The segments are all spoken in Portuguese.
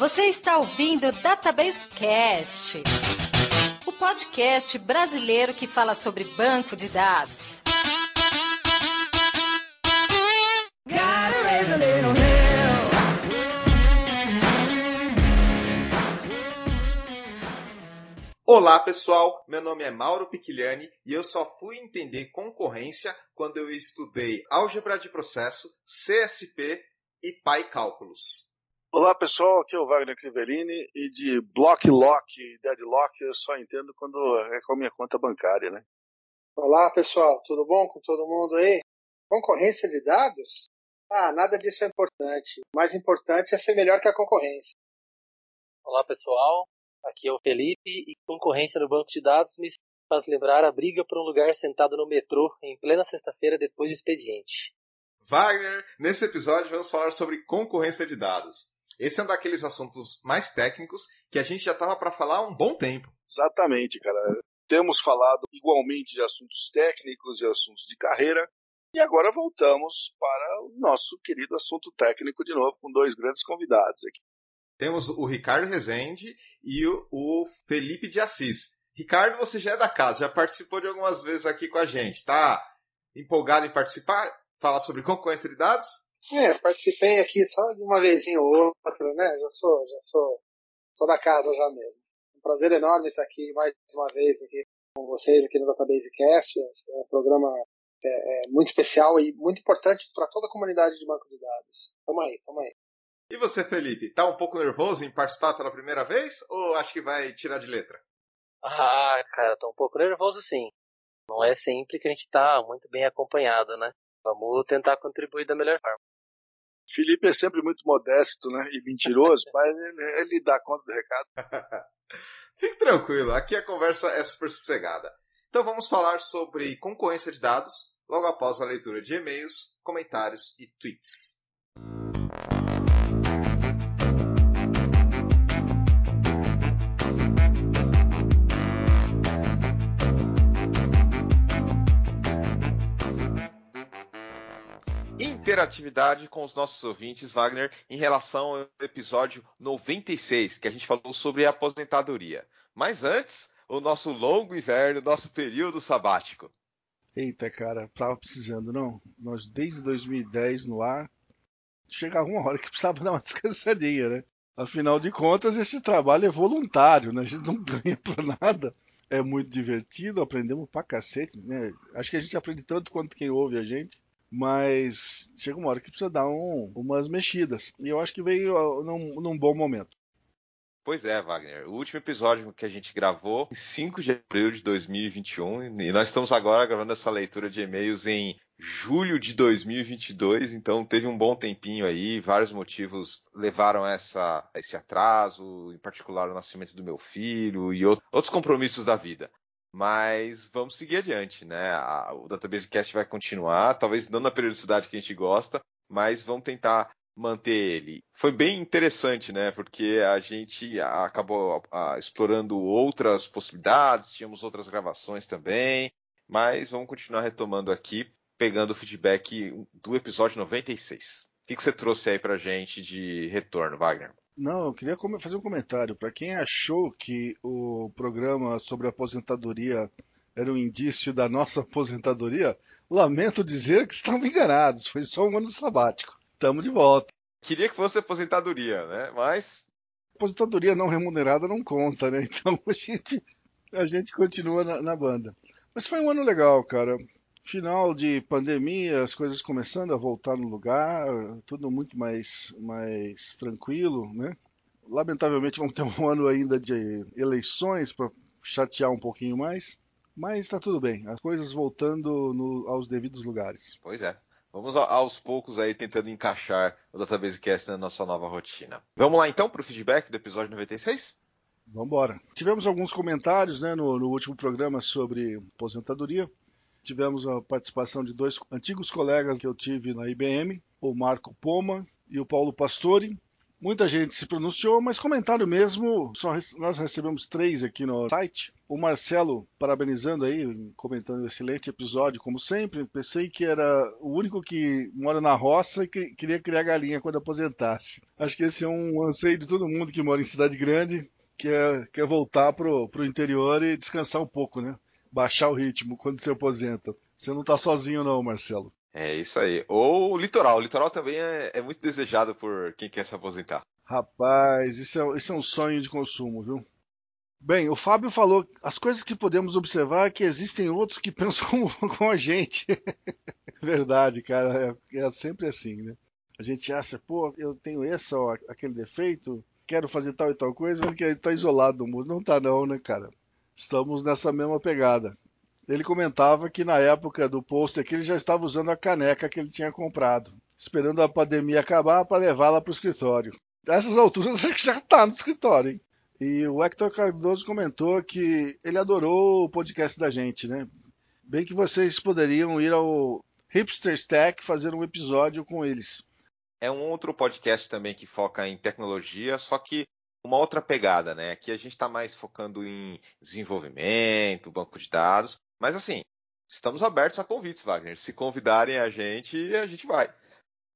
Você está ouvindo Database Cast, o podcast brasileiro que fala sobre banco de dados. Olá pessoal, meu nome é Mauro Piquiliani e eu só fui entender concorrência quando eu estudei álgebra de processo, CSP e PyCálculos. Olá pessoal, aqui é o Wagner Crivellini e de block lock e deadlock eu só entendo quando é com a minha conta bancária, né? Olá pessoal, tudo bom com todo mundo aí? Concorrência de dados? Ah, nada disso é importante. O mais importante é ser melhor que a concorrência. Olá pessoal, aqui é o Felipe e concorrência no banco de dados me faz lembrar a briga por um lugar sentado no metrô em plena sexta-feira depois do expediente. Wagner, nesse episódio vamos falar sobre concorrência de dados. Esse é um daqueles assuntos mais técnicos que a gente já estava para falar há um bom tempo. Exatamente, cara. Temos falado igualmente de assuntos técnicos e assuntos de carreira. E agora voltamos para o nosso querido assunto técnico de novo, com dois grandes convidados aqui. Temos o Ricardo Rezende e o Felipe de Assis. Ricardo, você já é da casa, já participou de algumas vezes aqui com a gente. Tá empolgado em participar? Falar sobre concorrência de dados? É, participei aqui só de uma vezinha ou outra, né? Já sou, já sou, sou da casa já mesmo. Um prazer enorme estar aqui mais uma vez aqui com vocês aqui no Database Cast. Esse é um programa é, é muito especial e muito importante para toda a comunidade de banco de dados. Tamo aí, tamo aí. E você, Felipe, tá um pouco nervoso em participar pela primeira vez ou acho que vai tirar de letra? Ah, cara, tô um pouco nervoso sim. Não é sempre que a gente tá muito bem acompanhado, né? Vamos tentar contribuir da melhor forma. Felipe é sempre muito modesto né, e mentiroso, mas ele, ele dá conta do recado. Fique tranquilo, aqui a conversa é super sossegada. Então vamos falar sobre concorrência de dados logo após a leitura de e-mails, comentários e tweets. Interatividade com os nossos ouvintes, Wagner, em relação ao episódio 96, que a gente falou sobre aposentadoria. Mas antes, o nosso longo inverno, nosso período sabático. Eita, cara, tava precisando, não? Nós desde 2010 no ar, chegava uma hora que precisava dar uma descansadinha, né? Afinal de contas, esse trabalho é voluntário, né? A gente não ganha por nada. É muito divertido, aprendemos pra cacete, né? Acho que a gente aprende tanto quanto quem ouve a gente mas chega uma hora que precisa dar um, umas mexidas. E eu acho que veio num, num, bom momento. Pois é, Wagner. O último episódio que a gente gravou em 5 de abril de 2021 e nós estamos agora gravando essa leitura de e-mails em julho de 2022, então teve um bom tempinho aí, vários motivos levaram essa, esse atraso, em particular o nascimento do meu filho e outros compromissos da vida. Mas vamos seguir adiante, né? o Database Cast vai continuar, talvez não na periodicidade que a gente gosta, mas vamos tentar manter ele. Foi bem interessante, né? Porque a gente acabou explorando outras possibilidades, tínhamos outras gravações também, mas vamos continuar retomando aqui, pegando o feedback do episódio 96. O que, que você trouxe aí pra gente de retorno, Wagner? Não, eu queria fazer um comentário. Para quem achou que o programa sobre aposentadoria era um indício da nossa aposentadoria, lamento dizer que estão enganados. Foi só um ano sabático. Estamos de volta. Queria que fosse aposentadoria, né? Mas. Aposentadoria não remunerada não conta, né? Então a gente, a gente continua na, na banda. Mas foi um ano legal, cara final de pandemia, as coisas começando a voltar no lugar, tudo muito mais, mais tranquilo, né? Lamentavelmente vamos ter um ano ainda de eleições para chatear um pouquinho mais, mas está tudo bem, as coisas voltando no, aos devidos lugares. Pois é. Vamos aos poucos aí tentando encaixar o Database Cast na nossa nova rotina. Vamos lá então para o feedback do episódio 96? Vamos embora. Tivemos alguns comentários né, no, no último programa sobre aposentadoria. Tivemos a participação de dois antigos colegas que eu tive na IBM, o Marco Poma e o Paulo Pastore. Muita gente se pronunciou, mas comentário mesmo, nós recebemos três aqui no site. O Marcelo parabenizando aí, comentando o excelente episódio, como sempre. Pensei que era o único que mora na roça e que queria criar galinha quando aposentasse. Acho que esse é um anseio de todo mundo que mora em cidade grande, quer, quer voltar pro, pro interior e descansar um pouco, né? Baixar o ritmo quando se aposenta. Você não tá sozinho não, Marcelo. É isso aí. Ou o litoral. O litoral também é, é muito desejado por quem quer se aposentar. Rapaz, isso é, isso é um sonho de consumo, viu? Bem, o Fábio falou as coisas que podemos observar é que existem outros que pensam como, com a gente. Verdade, cara, é, é, sempre assim, né? A gente acha, pô, eu tenho esse ou aquele defeito, quero fazer tal e tal coisa, que está isolado do mundo. Não tá não, né, cara? Estamos nessa mesma pegada ele comentava que na época do post ele já estava usando a caneca que ele tinha comprado, esperando a pandemia acabar para levá-la para o escritório. Nessas alturas ele já está no escritório, hein? E o Hector Cardoso comentou que ele adorou o podcast da gente, né? Bem que vocês poderiam ir ao Hipster Stack fazer um episódio com eles. É um outro podcast também que foca em tecnologia, só que uma outra pegada, né? Aqui a gente está mais focando em desenvolvimento, banco de dados, mas assim, estamos abertos a convites, Wagner. Se convidarem a gente, a gente vai.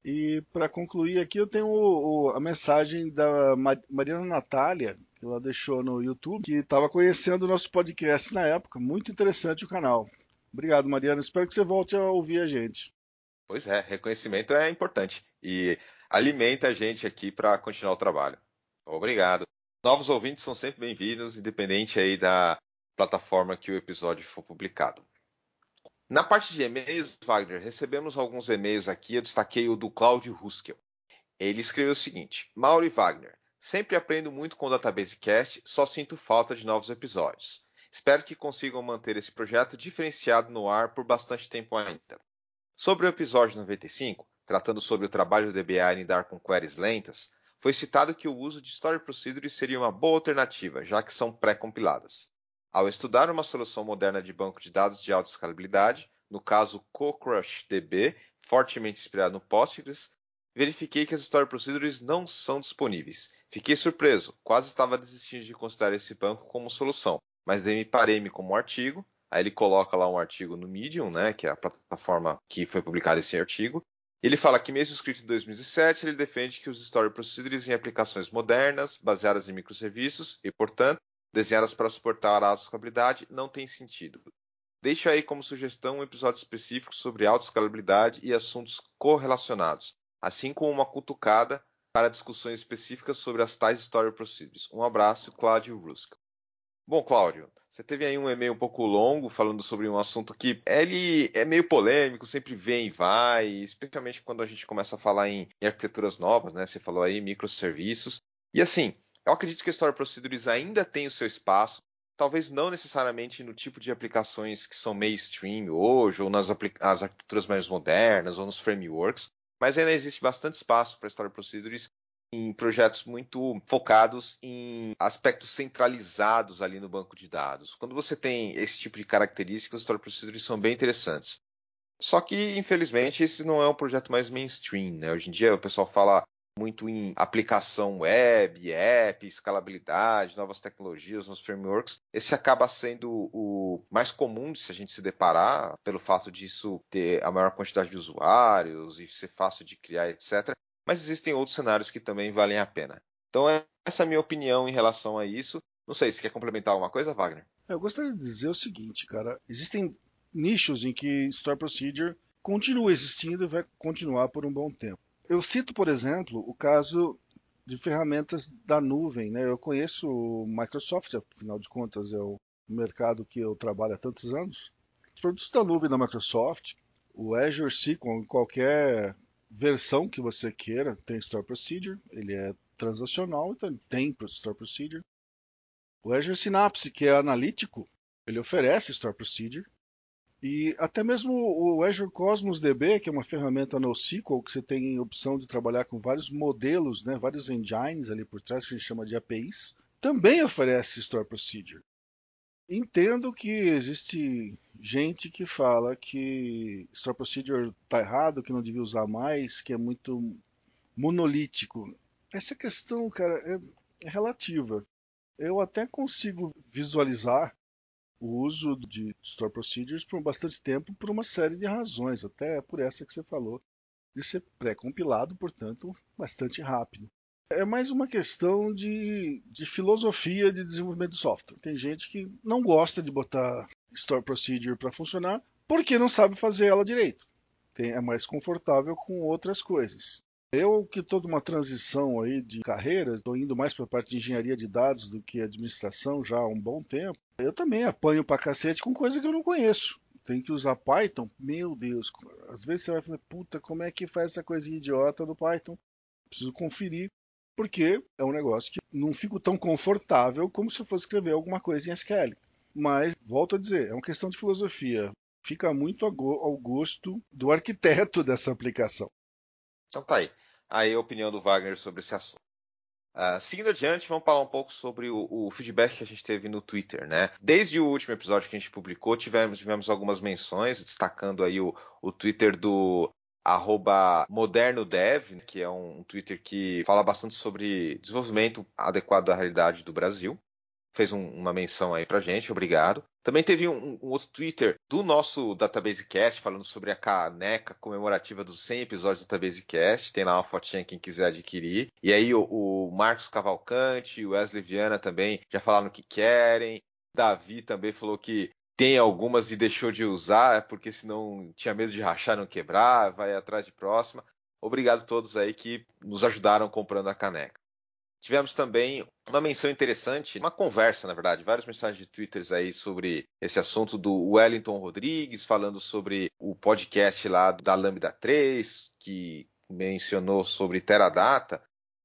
E para concluir aqui, eu tenho o, o, a mensagem da Mariana Natália, que ela deixou no YouTube, que estava conhecendo o nosso podcast na época. Muito interessante o canal. Obrigado, Mariana. Espero que você volte a ouvir a gente. Pois é, reconhecimento é importante e alimenta a gente aqui para continuar o trabalho. Obrigado. Novos ouvintes são sempre bem-vindos, independente aí da plataforma que o episódio for publicado. Na parte de e-mails, Wagner, recebemos alguns e-mails aqui. Eu destaquei o do Cláudio Huskel. Ele escreveu o seguinte: Mauro e Wagner, sempre aprendo muito com o Database Cast, só sinto falta de novos episódios. Espero que consigam manter esse projeto diferenciado no ar por bastante tempo ainda. Sobre o episódio 95, tratando sobre o trabalho do DBA em lidar com queries lentas, foi citado que o uso de Story Procedures seria uma boa alternativa, já que são pré-compiladas. Ao estudar uma solução moderna de banco de dados de alta escalabilidade, no caso CockroachDB, fortemente inspirado no Postgres, verifiquei que as Story Procedures não são disponíveis. Fiquei surpreso, quase estava desistindo de considerar esse banco como solução, mas daí parei-me como um artigo. Aí ele coloca lá um artigo no Medium, né, que é a plataforma que foi publicado esse artigo. Ele fala que mesmo escrito em 2017, ele defende que os Story Procedures em aplicações modernas, baseadas em microserviços e, portanto, desenhadas para suportar a alta escalabilidade, não tem sentido. Deixo aí como sugestão um episódio específico sobre alta escalabilidade e assuntos correlacionados, assim como uma cutucada para discussões específicas sobre as tais Story Procedures. Um abraço, Cláudio Rusk. Bom, Cláudio, você teve aí um e-mail um pouco longo falando sobre um assunto que ele é meio polêmico, sempre vem e vai, especialmente quando a gente começa a falar em, arquiteturas novas, né? Você falou aí microserviços. E assim, eu acredito que Story Procedures ainda tem o seu espaço, talvez não necessariamente no tipo de aplicações que são mainstream hoje, ou nas arquiteturas mais modernas, ou nos frameworks, mas ainda existe bastante espaço para Story Procedures em projetos muito focados em aspectos centralizados ali no banco de dados. Quando você tem esse tipo de características, Story Procedures são bem interessantes. Só que, infelizmente, esse não é um projeto mais mainstream. Né? Hoje em dia, o pessoal fala muito em aplicação web, app, escalabilidade, novas tecnologias, nos frameworks. Esse acaba sendo o mais comum de se a gente se deparar, pelo fato disso ter a maior quantidade de usuários e ser fácil de criar, etc. Mas existem outros cenários que também valem a pena. Então, essa é a minha opinião em relação a isso. Não sei, se quer complementar alguma coisa, Wagner? Eu gostaria de dizer o seguinte, cara. Existem nichos em que Store Procedure continua existindo e vai continuar por um bom tempo. Eu cito, por exemplo, o caso de ferramentas da nuvem. Né? Eu conheço o Microsoft, afinal de contas é o mercado que eu trabalho há tantos anos. Os produtos da nuvem da Microsoft, o Azure SQL, qualquer versão que você queira, tem Store Procedure. Ele é transacional, então tem Store Procedure. O Azure Synapse, que é analítico, ele oferece Store Procedure. E até mesmo o Azure Cosmos DB, que é uma ferramenta NoSQL, que você tem opção de trabalhar com vários modelos, né, vários engines ali por trás, que a gente chama de APIs, também oferece Store Procedure. Entendo que existe gente que fala que Store Procedure está errado, que não devia usar mais, que é muito monolítico. essa questão, cara, é, é relativa. Eu até consigo visualizar o uso de Store Procedures por bastante tempo por uma série de razões, até por essa que você falou, de ser pré-compilado, portanto, bastante rápido. É mais uma questão de, de filosofia de desenvolvimento de software. Tem gente que não gosta de botar Store Procedure para funcionar porque não sabe fazer ela direito. Tem, é mais confortável com outras coisas. Eu que estou numa transição aí de carreiras, estou indo mais para a parte de engenharia de dados do que administração já há um bom tempo. Eu também apanho para cacete com coisa que eu não conheço. Tem que usar Python? Meu Deus, às vezes você vai falar, puta, como é que faz essa coisinha idiota do Python? Preciso conferir, porque é um negócio que não fico tão confortável como se eu fosse escrever alguma coisa em SQL. Mas, volto a dizer, é uma questão de filosofia. Fica muito ao gosto do arquiteto dessa aplicação. Então tá aí aí a opinião do Wagner sobre esse assunto. Uh, seguindo adiante, vamos falar um pouco sobre o, o, feedback que a gente teve no Twitter, né? Desde o último episódio que a gente publicou, tivemos, tivemos algumas menções, destacando aí o, o Twitter do modernodev, que é um, Twitter que fala bastante sobre desenvolvimento adequado à realidade do Brasil fez um, uma menção aí pra gente, obrigado. Também teve um, um, outro Twitter do nosso Database Cast falando sobre a caneca comemorativa dos 100 episódios do Database Cast. Tem lá uma fotinha quem quiser adquirir. E aí o, o Marcos Cavalcante o Wesley Viana também já falaram que querem. Davi também falou que tem algumas e deixou de usar, porque senão tinha medo de rachar, não quebrar, vai atrás de próxima. Obrigado a todos aí que nos ajudaram comprando a caneca. Tivemos também uma menção interessante, uma conversa, na verdade, várias mensagens de twitters aí sobre esse assunto do Wellington Rodrigues, falando sobre o podcast lá da Lambda 3, que mencionou sobre Teradata,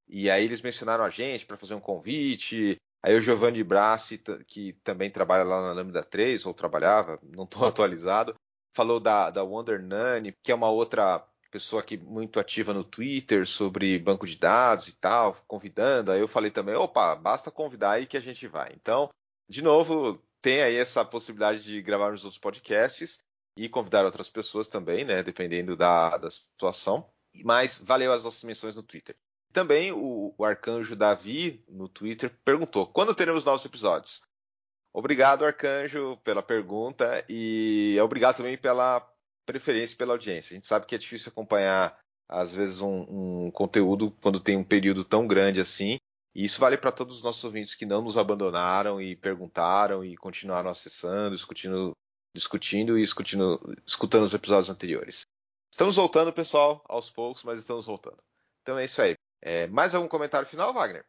e aí eles mencionaram a gente para fazer um convite. Aí o Giovanni Brassi, que também trabalha lá na Lambda 3, ou trabalhava, não estou atualizado, falou da, da Wonder Nani, que é uma outra pessoa aqui muito ativa no Twitter sobre banco de dados e tal, convidando. Aí eu falei também, opa, basta convidar aí que a gente vai. Então, de novo, tem aí essa possibilidade de gravarmos outros podcasts e convidar outras pessoas também, né, dependendo da, da situação. Mas valeu as nossas menções no Twitter. Também o, o Arcanjo Davi, no Twitter, perguntou: quando teremos novos episódios? Obrigado, Arcanjo, pela pergunta e obrigado também pela preferência pela audiência. A gente sabe que é difícil acompanhar, às vezes, um, um conteúdo quando tem um período tão grande assim. E isso vale para todos os nossos ouvintes que não nos abandonaram e perguntaram e continuaram acessando, discutindo, discutindo e discutindo, escutando os episódios anteriores. Estamos voltando, pessoal, aos poucos, mas estamos voltando. Então é isso aí. É, mais algum comentário final, Wagner?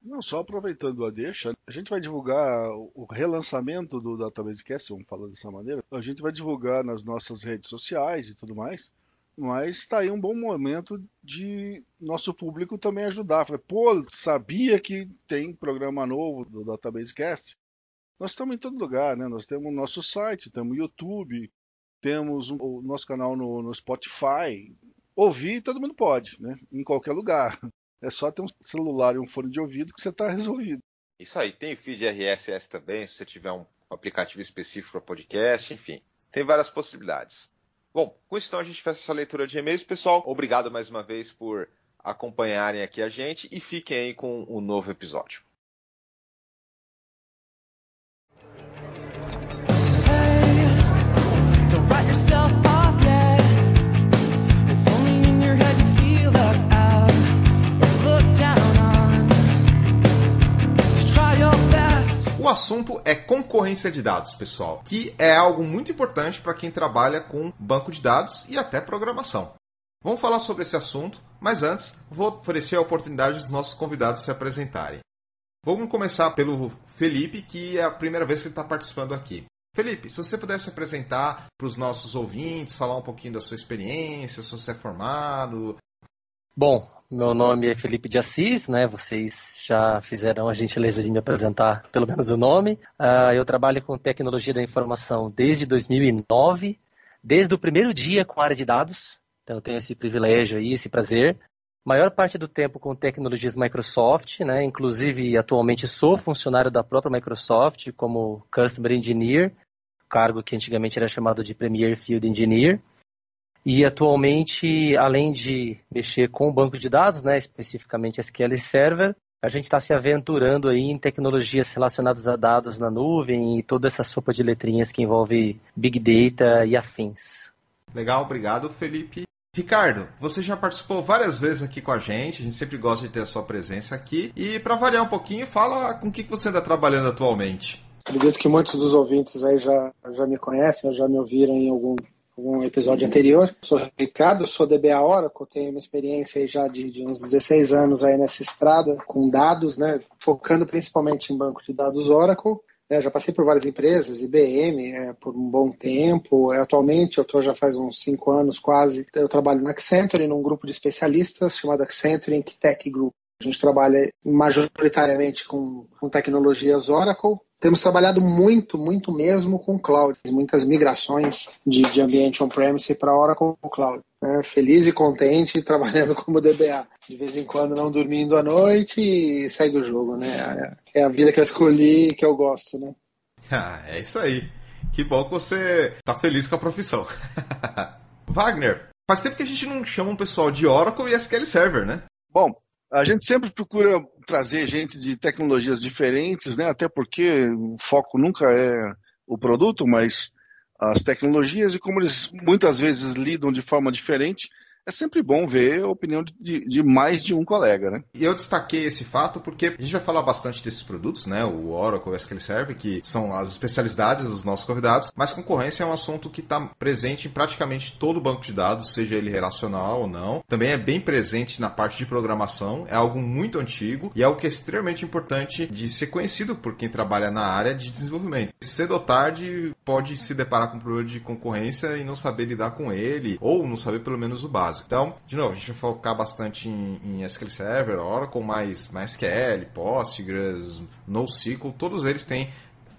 Não, só aproveitando a deixa, a gente vai divulgar o relançamento do Database Cast, vamos falar dessa maneira. A gente vai divulgar nas nossas redes sociais e tudo mais. Mas está aí um bom momento de nosso público também ajudar. Falei, pô, sabia que tem programa novo do Database Cast? Nós estamos em todo lugar, né? Nós temos o nosso site, temos o YouTube, temos o nosso canal no, no Spotify. Ouvir todo mundo pode, né? Em qualquer lugar. É só ter um celular e um fone de ouvido que você está resolvido. Isso aí, tem feed RSS também, se você tiver um aplicativo específico para podcast, enfim. Tem várias possibilidades. Bom, com isso então a gente faz essa leitura de e-mails. Pessoal, obrigado mais uma vez por acompanharem aqui a gente e fiquem aí com um novo episódio. O assunto é concorrência de dados, pessoal, que é algo muito importante para quem trabalha com banco de dados e até programação. Vamos falar sobre esse assunto, mas antes vou oferecer a oportunidade dos nossos convidados se apresentarem. Vamos começar pelo Felipe, que é a primeira vez que ele está participando aqui. Felipe, se você pudesse apresentar para os nossos ouvintes, falar um pouquinho da sua experiência, se você é formado. Bom, meu nome é Felipe de Assis, né? Vocês já fizeram a gentileza de me apresentar pelo menos o nome. Uh, eu trabalho com tecnologia da informação desde 2009, desde o primeiro dia com a área de dados. Então eu tenho esse privilégio aí, esse prazer. Maior parte do tempo com tecnologias Microsoft, né? Inclusive atualmente sou funcionário da própria Microsoft como Customer Engineer, cargo que antigamente era chamado de Premier Field Engineer. E atualmente, além de mexer com o banco de dados, né, especificamente SQL Server, a gente está se aventurando aí em tecnologias relacionadas a dados na nuvem e toda essa sopa de letrinhas que envolve Big Data e afins. Legal, obrigado, Felipe. Ricardo, você já participou várias vezes aqui com a gente, a gente sempre gosta de ter a sua presença aqui. E para variar um pouquinho, fala com o que você anda trabalhando atualmente. Acredito que muitos dos ouvintes aí já, já me conhecem, já me ouviram em algum, algum episódio anterior. Sou Ricardo, sou DBA Oracle, tenho uma experiência já de, de uns 16 anos aí nessa estrada com dados, né, focando principalmente em banco de dados Oracle. É, já passei por várias empresas, IBM é, por um bom tempo. É, atualmente, eu estou já faz uns cinco anos quase. Eu trabalho na Accenture, num grupo de especialistas chamado Accenture Inc. Tech Group. A gente trabalha majoritariamente com, com tecnologias Oracle. Temos trabalhado muito, muito mesmo com cloud, muitas migrações de, de ambiente on-premise para Oracle Cloud. É, feliz e contente trabalhando como DBA de vez em quando não dormindo à noite e segue o jogo, né? É a vida que eu escolhi que eu gosto, né? Ah, é isso aí. Que bom que você tá feliz com a profissão. Wagner, faz tempo que a gente não chama um pessoal de Oracle e SQL Server, né? Bom, a gente sempre procura trazer gente de tecnologias diferentes, né? Até porque o foco nunca é o produto, mas as tecnologias e como eles muitas vezes lidam de forma diferente, é sempre bom ver a opinião de, de, mais de um colega, né? E eu destaquei esse fato porque a gente vai falar bastante desses produtos, né? O Oracle, o SQL Server, que são as especialidades dos nossos convidados, mas concorrência é um assunto que está presente em praticamente todo o banco de dados, seja ele relacional ou não. Também é bem presente na parte de programação, é algo muito antigo e é algo que é extremamente importante de ser conhecido por quem trabalha na área de desenvolvimento. Cedo ou tarde pode se deparar com um problema de concorrência e não saber lidar com ele, ou não saber pelo menos o básico Então, de novo, a gente vai focar bastante em, em SQL Server, Oracle, mais MySQL, Postgres, NoSQL, todos eles têm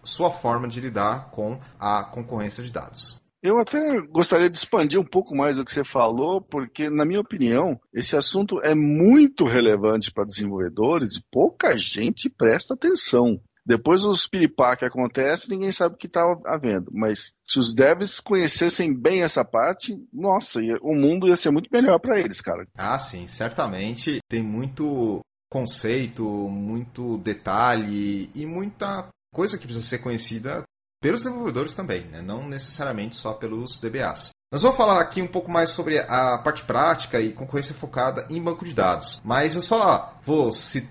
sua forma de lidar com a concorrência de dados. Eu até gostaria de expandir um pouco mais do que você falou, porque, na minha opinião, esse assunto é muito relevante para desenvolvedores e pouca gente presta atenção. Depois os piripá que acontece, ninguém sabe o que está havendo. Mas se os devs conhecessem bem essa parte, nossa, o mundo ia ser muito melhor para eles, cara. Ah, sim, certamente tem muito conceito, muito detalhe e muita coisa que precisa ser conhecida pelos desenvolvedores também, né? não necessariamente só pelos DBAs. Nós vamos falar aqui um pouco mais sobre a parte prática e concorrência focada em banco de dados. Mas eu só vou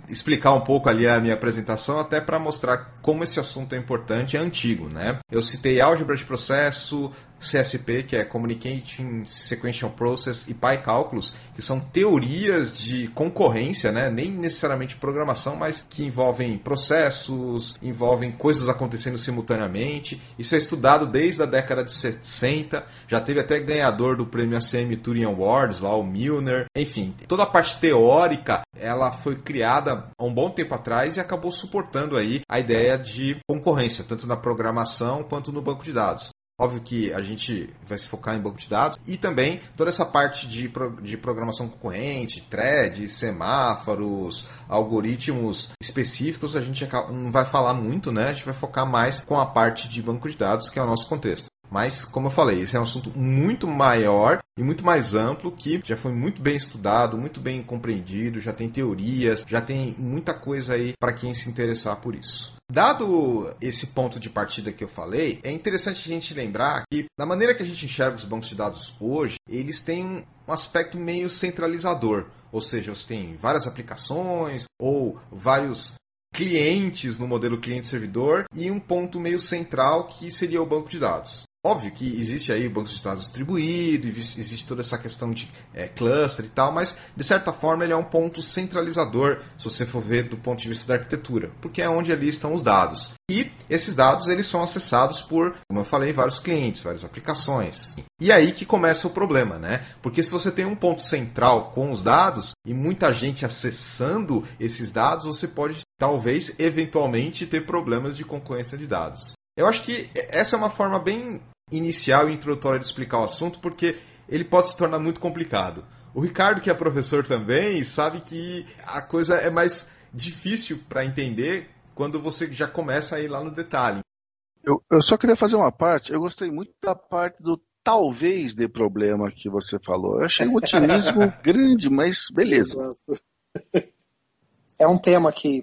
explicar um pouco ali a minha apresentação até para mostrar como esse assunto é importante é antigo, né? Eu citei álgebra de processo, CSP, que é Communicating Sequential Process, e PyCalculus, que são teorias de concorrência, né? nem necessariamente programação, mas que envolvem processos, envolvem coisas acontecendo simultaneamente. Isso é estudado desde a década de 60, já teve até ganhador do prêmio ACM Turing Awards, lá o Milner. Enfim, toda a parte teórica, ela foi criada há um bom tempo atrás e acabou suportando aí a ideia de concorrência, tanto na programação quanto no banco de dados. Óbvio que a gente vai se focar em banco de dados e também toda essa parte de, de programação concorrente, threads, semáforos, algoritmos específicos, a gente não vai falar muito, né? A gente vai focar mais com a parte de banco de dados, que é o nosso contexto. Mas, como eu falei, esse é um assunto muito maior e muito mais amplo que já foi muito bem estudado, muito bem compreendido, já tem teorias, já tem muita coisa aí para quem se interessar por isso. Dado esse ponto de partida que eu falei, é interessante a gente lembrar que, na maneira que a gente enxerga os bancos de dados hoje, eles têm um aspecto meio centralizador. Ou seja, você tem várias aplicações ou vários clientes no modelo cliente-servidor e um ponto meio central que seria o banco de dados. Óbvio que existe aí bancos de dados distribuído, existe toda essa questão de é, cluster e tal, mas de certa forma ele é um ponto centralizador, se você for ver do ponto de vista da arquitetura, porque é onde ali estão os dados. E esses dados eles são acessados por, como eu falei, vários clientes, várias aplicações. E aí que começa o problema, né? Porque se você tem um ponto central com os dados e muita gente acessando esses dados, você pode talvez eventualmente ter problemas de concorrência de dados. Eu acho que essa é uma forma bem inicial e introdutória de explicar o assunto, porque ele pode se tornar muito complicado. O Ricardo, que é professor também, sabe que a coisa é mais difícil para entender quando você já começa a ir lá no detalhe. Eu, eu, só queria fazer uma parte. Eu gostei muito da parte do talvez dê problema que você falou. Eu achei um otimismo grande, mas beleza. É um tema que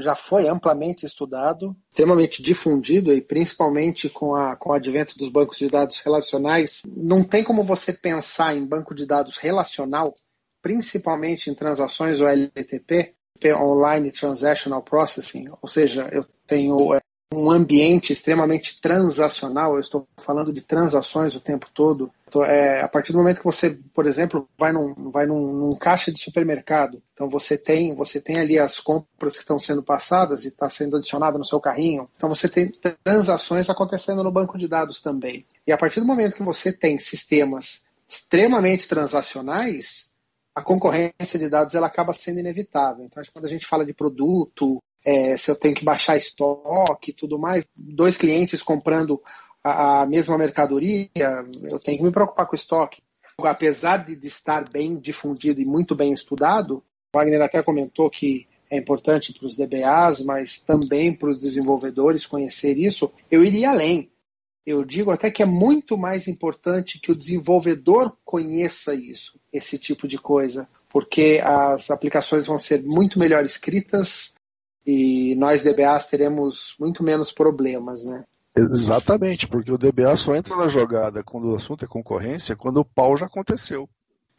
já foi amplamente estudado, extremamente difundido e principalmente com, a, com o advento dos bancos de dados relacionais. Não tem como você pensar em banco de dados relacional, principalmente em transações OLTP, Online Transactional Processing, ou seja, eu tenho é, um ambiente extremamente transacional, eu estou falando de transações o tempo todo. Então, é, a partir do momento que você, por exemplo, vai num, vai num, num, caixa de supermercado, então você tem, você tem ali as compras que estão sendo passadas e está sendo adicionada no seu carrinho. Então você tem transações acontecendo no banco de dados também. E a partir do momento que você tem sistemas extremamente transacionais, a concorrência de dados ela acaba sendo inevitável. Então, quando a gente fala de produto, é, se eu tenho que baixar estoque e tudo mais, dois clientes comprando a, a, mesma mercadoria, eu tenho que me preocupar com o estoque. Apesar de, de estar bem difundido e muito bem estudado, Wagner até comentou que é importante para os DBAs, mas também para os desenvolvedores conhecer isso, eu iria além. Eu digo até que é muito mais importante que o desenvolvedor conheça isso, esse tipo de coisa, porque as aplicações vão ser muito melhor escritas, e nós DBAs teremos muito menos problemas, né? Exatamente, porque o DBA só entra na jogada quando o assunto é concorrência, quando o pau já aconteceu.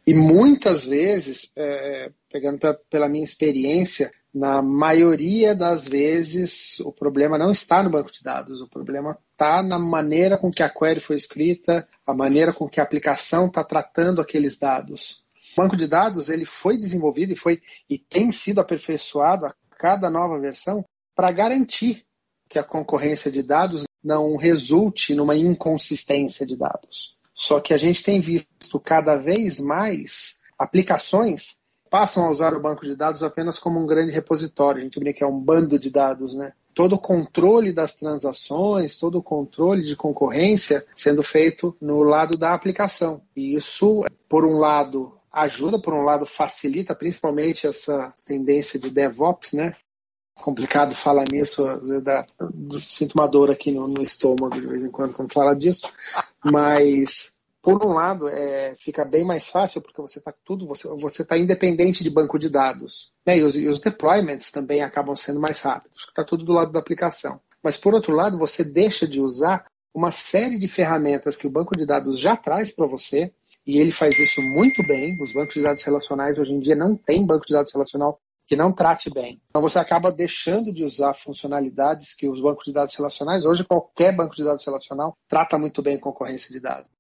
E muitas vezes, é, pegando pela minha experiência, na maioria das vezes o problema não está no banco de dados, o problema está na maneira com que a query foi escrita, a maneira com que a aplicação está tratando aqueles dados. O banco de dados ele foi desenvolvido e foi e tem sido aperfeiçoado a cada nova versão para garantir que a concorrência de dados não resulte numa inconsistência de dados. Só que a gente tem visto cada vez mais aplicações passam a usar o banco de dados apenas como um grande repositório. A gente brinca que é um bando de dados, né? Todo o controle das transações, todo o controle de concorrência sendo feito no lado da aplicação. E isso, por um lado, ajuda, por um lado facilita principalmente essa tendência de DevOps, né? Complicado falar nisso, dá, sinto uma dor aqui no, no, estômago de vez em quando quando fala disso, mas por um lado é, fica bem mais fácil porque você está tudo, você está independente de banco de dados, né? E os, e os deployments também acabam sendo mais rápidos, está tudo do lado da aplicação. Mas por outro lado, você deixa de usar uma série de ferramentas que o banco de dados já traz para você e ele faz isso muito bem. Os bancos de dados relacionais hoje em dia não tem banco de dados relacional que não trate bem. Então você acaba deixando de usar funcionalidades que os bancos de dados relacionais, hoje qualquer banco de dados relacional trata muito bem concorrência de dados.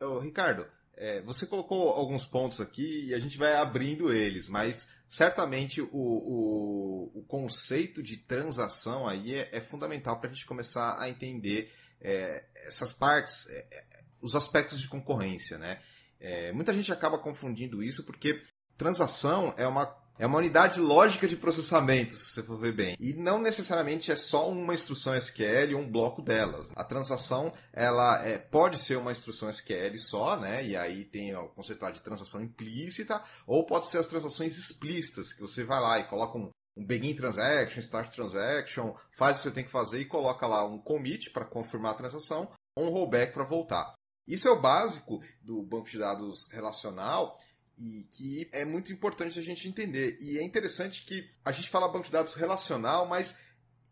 Ô, Ricardo, é, você colocou alguns pontos aqui e a gente vai abrindo eles, mas certamente o, o, o conceito de transação aí é, é fundamental para a gente começar a entender é, essas partes, é, os aspectos de concorrência, né? É, muita gente acaba confundindo isso porque transação é uma, é uma unidade lógica de processamento, se você for ver bem. E não necessariamente é só uma instrução SQL ou um bloco delas. A transação ela é, pode ser uma instrução SQL só, né? E aí tem o conceito de transação implícita, ou pode ser as transações explícitas, que você vai lá e coloca um, um begin transaction, start transaction, faz o que você tem que fazer e coloca lá um commit para confirmar a transação, ou um rollback para voltar. Isso é o básico do banco de dados relacional e que é muito importante a gente entender. E é interessante que a gente fala banco de dados relacional, mas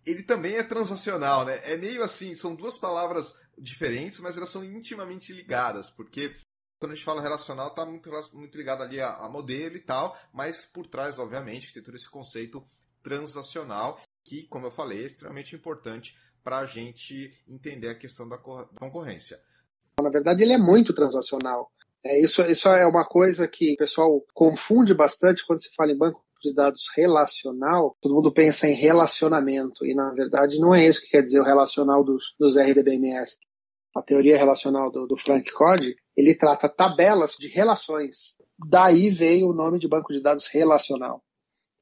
ele também é transacional, né? É meio assim, são duas palavras diferentes, mas elas são intimamente ligadas, porque quando a gente fala relacional, está muito, muito ligado ali a, a, modelo e tal, mas por trás, obviamente, tem todo esse conceito transacional, que, como eu falei, é extremamente importante para a gente entender a questão da concorrência. Na verdade, ele é muito transacional. É, isso, isso é uma coisa que o pessoal confunde bastante quando se fala em banco de dados relacional. Todo mundo pensa em relacionamento, e na verdade não é isso que quer dizer o relacional dos, dos RDBMS. A teoria relacional do, do Frank Code, ele trata tabelas de relações. Daí veio o nome de banco de dados relacional.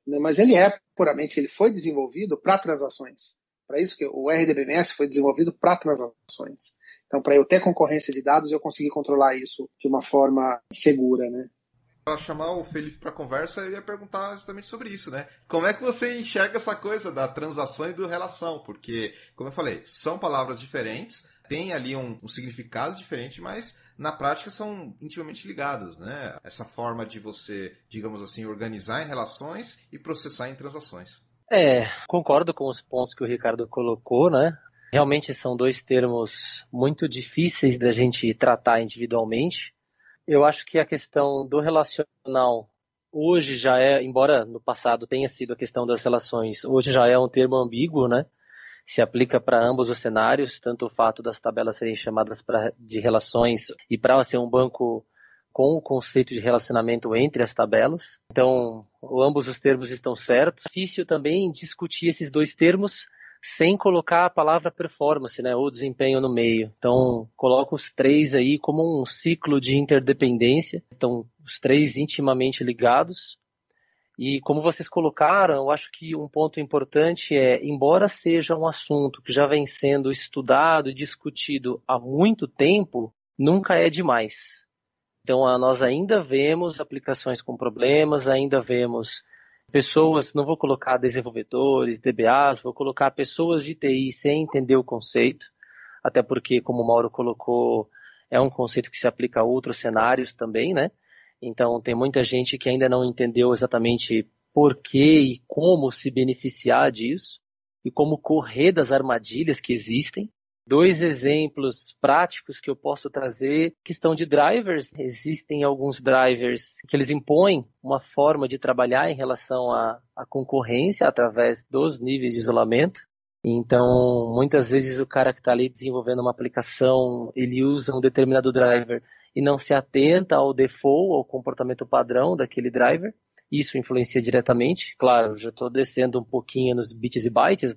Mas ele é puramente, ele foi desenvolvido para transações. Para isso que o RDBMS foi desenvolvido para transações. Então, para eu ter concorrência de dados, eu consegui controlar isso de uma forma segura, né? Para chamar o Felipe para conversa, eu ia perguntar exatamente sobre isso, né? Como é que você enxerga essa coisa da transação e do relação? Porque, como eu falei, são palavras diferentes, tem ali um, um, significado diferente, mas na prática são intimamente ligados, né? Essa forma de você, digamos assim, organizar em relações e processar em transações. É, concordo com os pontos que o Ricardo colocou, né? Realmente são dois termos muito difíceis da gente tratar individualmente. Eu acho que a questão do relacional hoje já é, embora no passado tenha sido a questão das relações, hoje já é um termo ambíguo, né? Se aplica para ambos os cenários, tanto o fato das tabelas serem chamadas pra, de relações e para ser um banco com o conceito de relacionamento entre as tabelas. Então, ambos os termos estão certos. É difícil também discutir esses dois termos sem colocar a palavra performance, né, ou desempenho no meio. Então, coloco os três aí como um ciclo de interdependência. Então, os três intimamente ligados. E como vocês colocaram, eu acho que um ponto importante é, embora seja um assunto que já vem sendo estudado e discutido há muito tempo, nunca é demais. Então, nós ainda vemos aplicações com problemas, ainda vemos pessoas, não vou colocar desenvolvedores, DBAs, vou colocar pessoas de TI sem entender o conceito, até porque, como o Mauro colocou, é um conceito que se aplica a outros cenários também, né? Então, tem muita gente que ainda não entendeu exatamente por que e como se beneficiar disso e como correr das armadilhas que existem. Dois exemplos práticos que eu posso trazer, questão de drivers. Existem alguns drivers que eles impõem uma forma de trabalhar em relação à, à concorrência através dos níveis de isolamento. Então, muitas vezes o cara que está ali desenvolvendo uma aplicação, ele usa um determinado driver e não se atenta ao default, ao comportamento padrão daquele driver. Isso influencia diretamente. Claro, já estou descendo um pouquinho nos bits e bytes,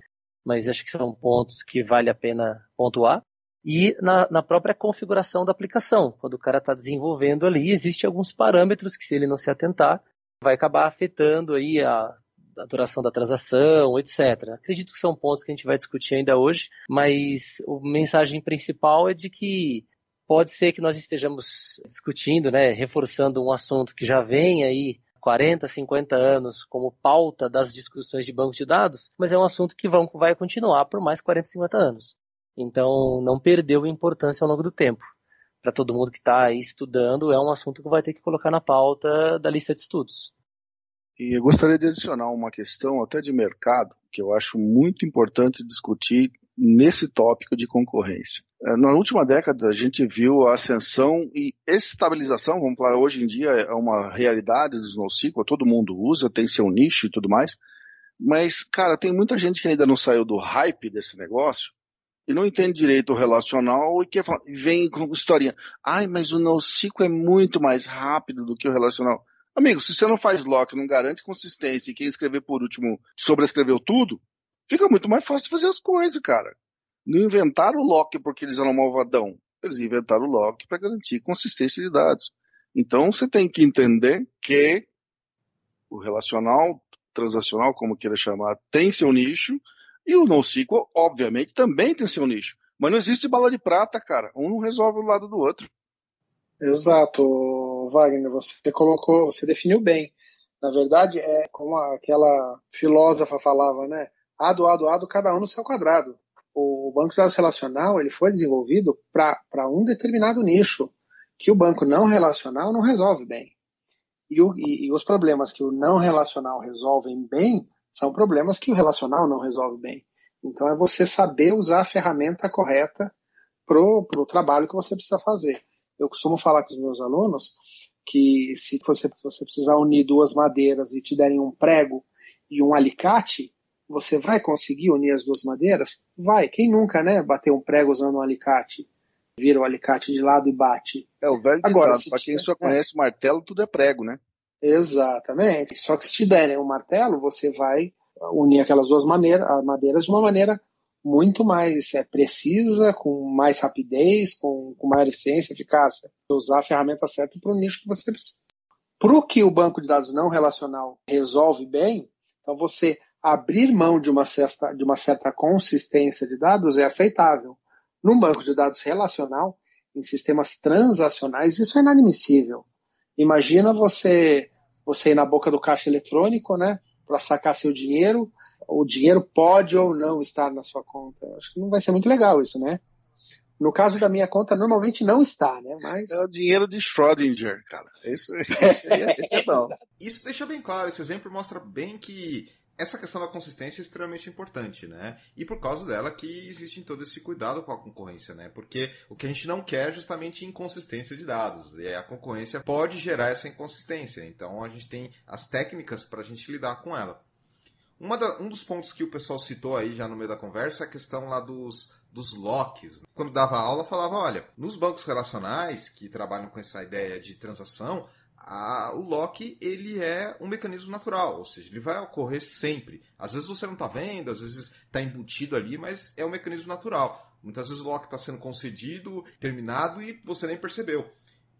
mas acho que são pontos que vale a pena pontuar. E na, na própria configuração da aplicação, quando o cara está desenvolvendo ali, existem alguns parâmetros que, se ele não se atentar, vai acabar afetando aí a, a duração da transação, etc. Acredito que são pontos que a gente vai discutir ainda hoje, mas a mensagem principal é de que pode ser que nós estejamos discutindo, né, reforçando um assunto que já vem aí 40, 50 anos como pauta das discussões de banco de dados, mas é um assunto que vão, vai continuar por mais 40, 50 anos. Então, não perdeu importância ao longo do tempo. Para todo mundo que está estudando, é um assunto que vai ter que colocar na pauta da lista de estudos. E eu gostaria de adicionar uma questão até de mercado, que eu acho muito importante discutir nesse tópico de concorrência. É, na última década, a gente viu a ascensão e estabilização, vamos falar, hoje em dia é uma realidade do NoSQL, todo mundo usa, tem seu nicho e tudo mais. Mas, cara, tem muita gente que ainda não saiu do hype desse negócio e não entende direito o relacional e que vem com historinha. Ai, mas o NoSQL é muito mais rápido do que o relacional. Amigo, se você não faz lock, não garante consistência e quem escrever por último sobrescreveu tudo, fica muito mais fácil fazer as coisas, cara. Não inventaram o lock porque eles eram malvadão. Eles inventaram o lock para garantir consistência de dados. Então você tem que entender que o relacional, transacional, como queira chamar, tem seu nicho e o NoSQL, obviamente, também tem seu nicho. Mas não existe bala de prata, cara. Um não resolve o lado do outro. Exato, Wagner. Você colocou, você definiu bem. Na verdade, é como aquela filósofa falava, né? Ado, ado, ado, cada um no seu quadrado o banco de dados relacional ele foi desenvolvido para um determinado nicho que o banco não relacional não resolve bem. E, o, e, e, os problemas que o não relacional resolvem bem são problemas que o relacional não resolve bem. Então é você saber usar a ferramenta correta para o trabalho que você precisa fazer. Eu costumo falar com os meus alunos que se você, se você precisar unir duas madeiras e te derem um prego e um alicate, você vai conseguir unir as duas madeiras? Vai. Quem nunca, né? Bater um prego usando um alicate, vira o alicate de lado e bate. É o velho Agora, para quem só conhece martelo, tudo é prego, né? Exatamente. Só que se te derem um martelo, você vai unir aquelas duas maneiras, madeiras de uma maneira muito mais é, precisa, com mais rapidez, com, com maior eficiência, eficácia. Usar a ferramenta certa para o nicho que você precisa. Para o que o banco de dados não relacional resolve bem, então você abrir mão de uma, certa, de uma certa consistência de dados é aceitável. Num banco de dados relacional, em sistemas transacionais, isso é inadmissível. Imagina você você ir na boca do caixa eletrônico, né, para sacar seu dinheiro, o dinheiro pode ou não estar na sua conta. Acho que não vai ser muito legal isso, né? No caso da minha conta, normalmente não está, né? Mas... É o dinheiro de Schrödinger, cara. Esse, é, esse é bom. Isso deixa bem claro, esse exemplo mostra bem que essa questão da consistência é extremamente importante, né? E por causa dela que existe todo esse cuidado com a concorrência, né? Porque o que a gente não quer é justamente inconsistência de dados. E a concorrência pode gerar essa inconsistência. Então a gente tem as técnicas para a gente lidar com ela. Da, um dos pontos que o pessoal citou aí já no meio da conversa é a questão lá dos, dos locks. Quando dava aula, falava, olha, nos bancos relacionais que trabalham com essa ideia de transação, a, o lock ele é um mecanismo natural, ou seja, ele vai ocorrer sempre. Às vezes você não está vendo, às vezes está embutido ali, mas é um mecanismo natural. Muitas vezes o lock está sendo concedido, terminado e você nem percebeu.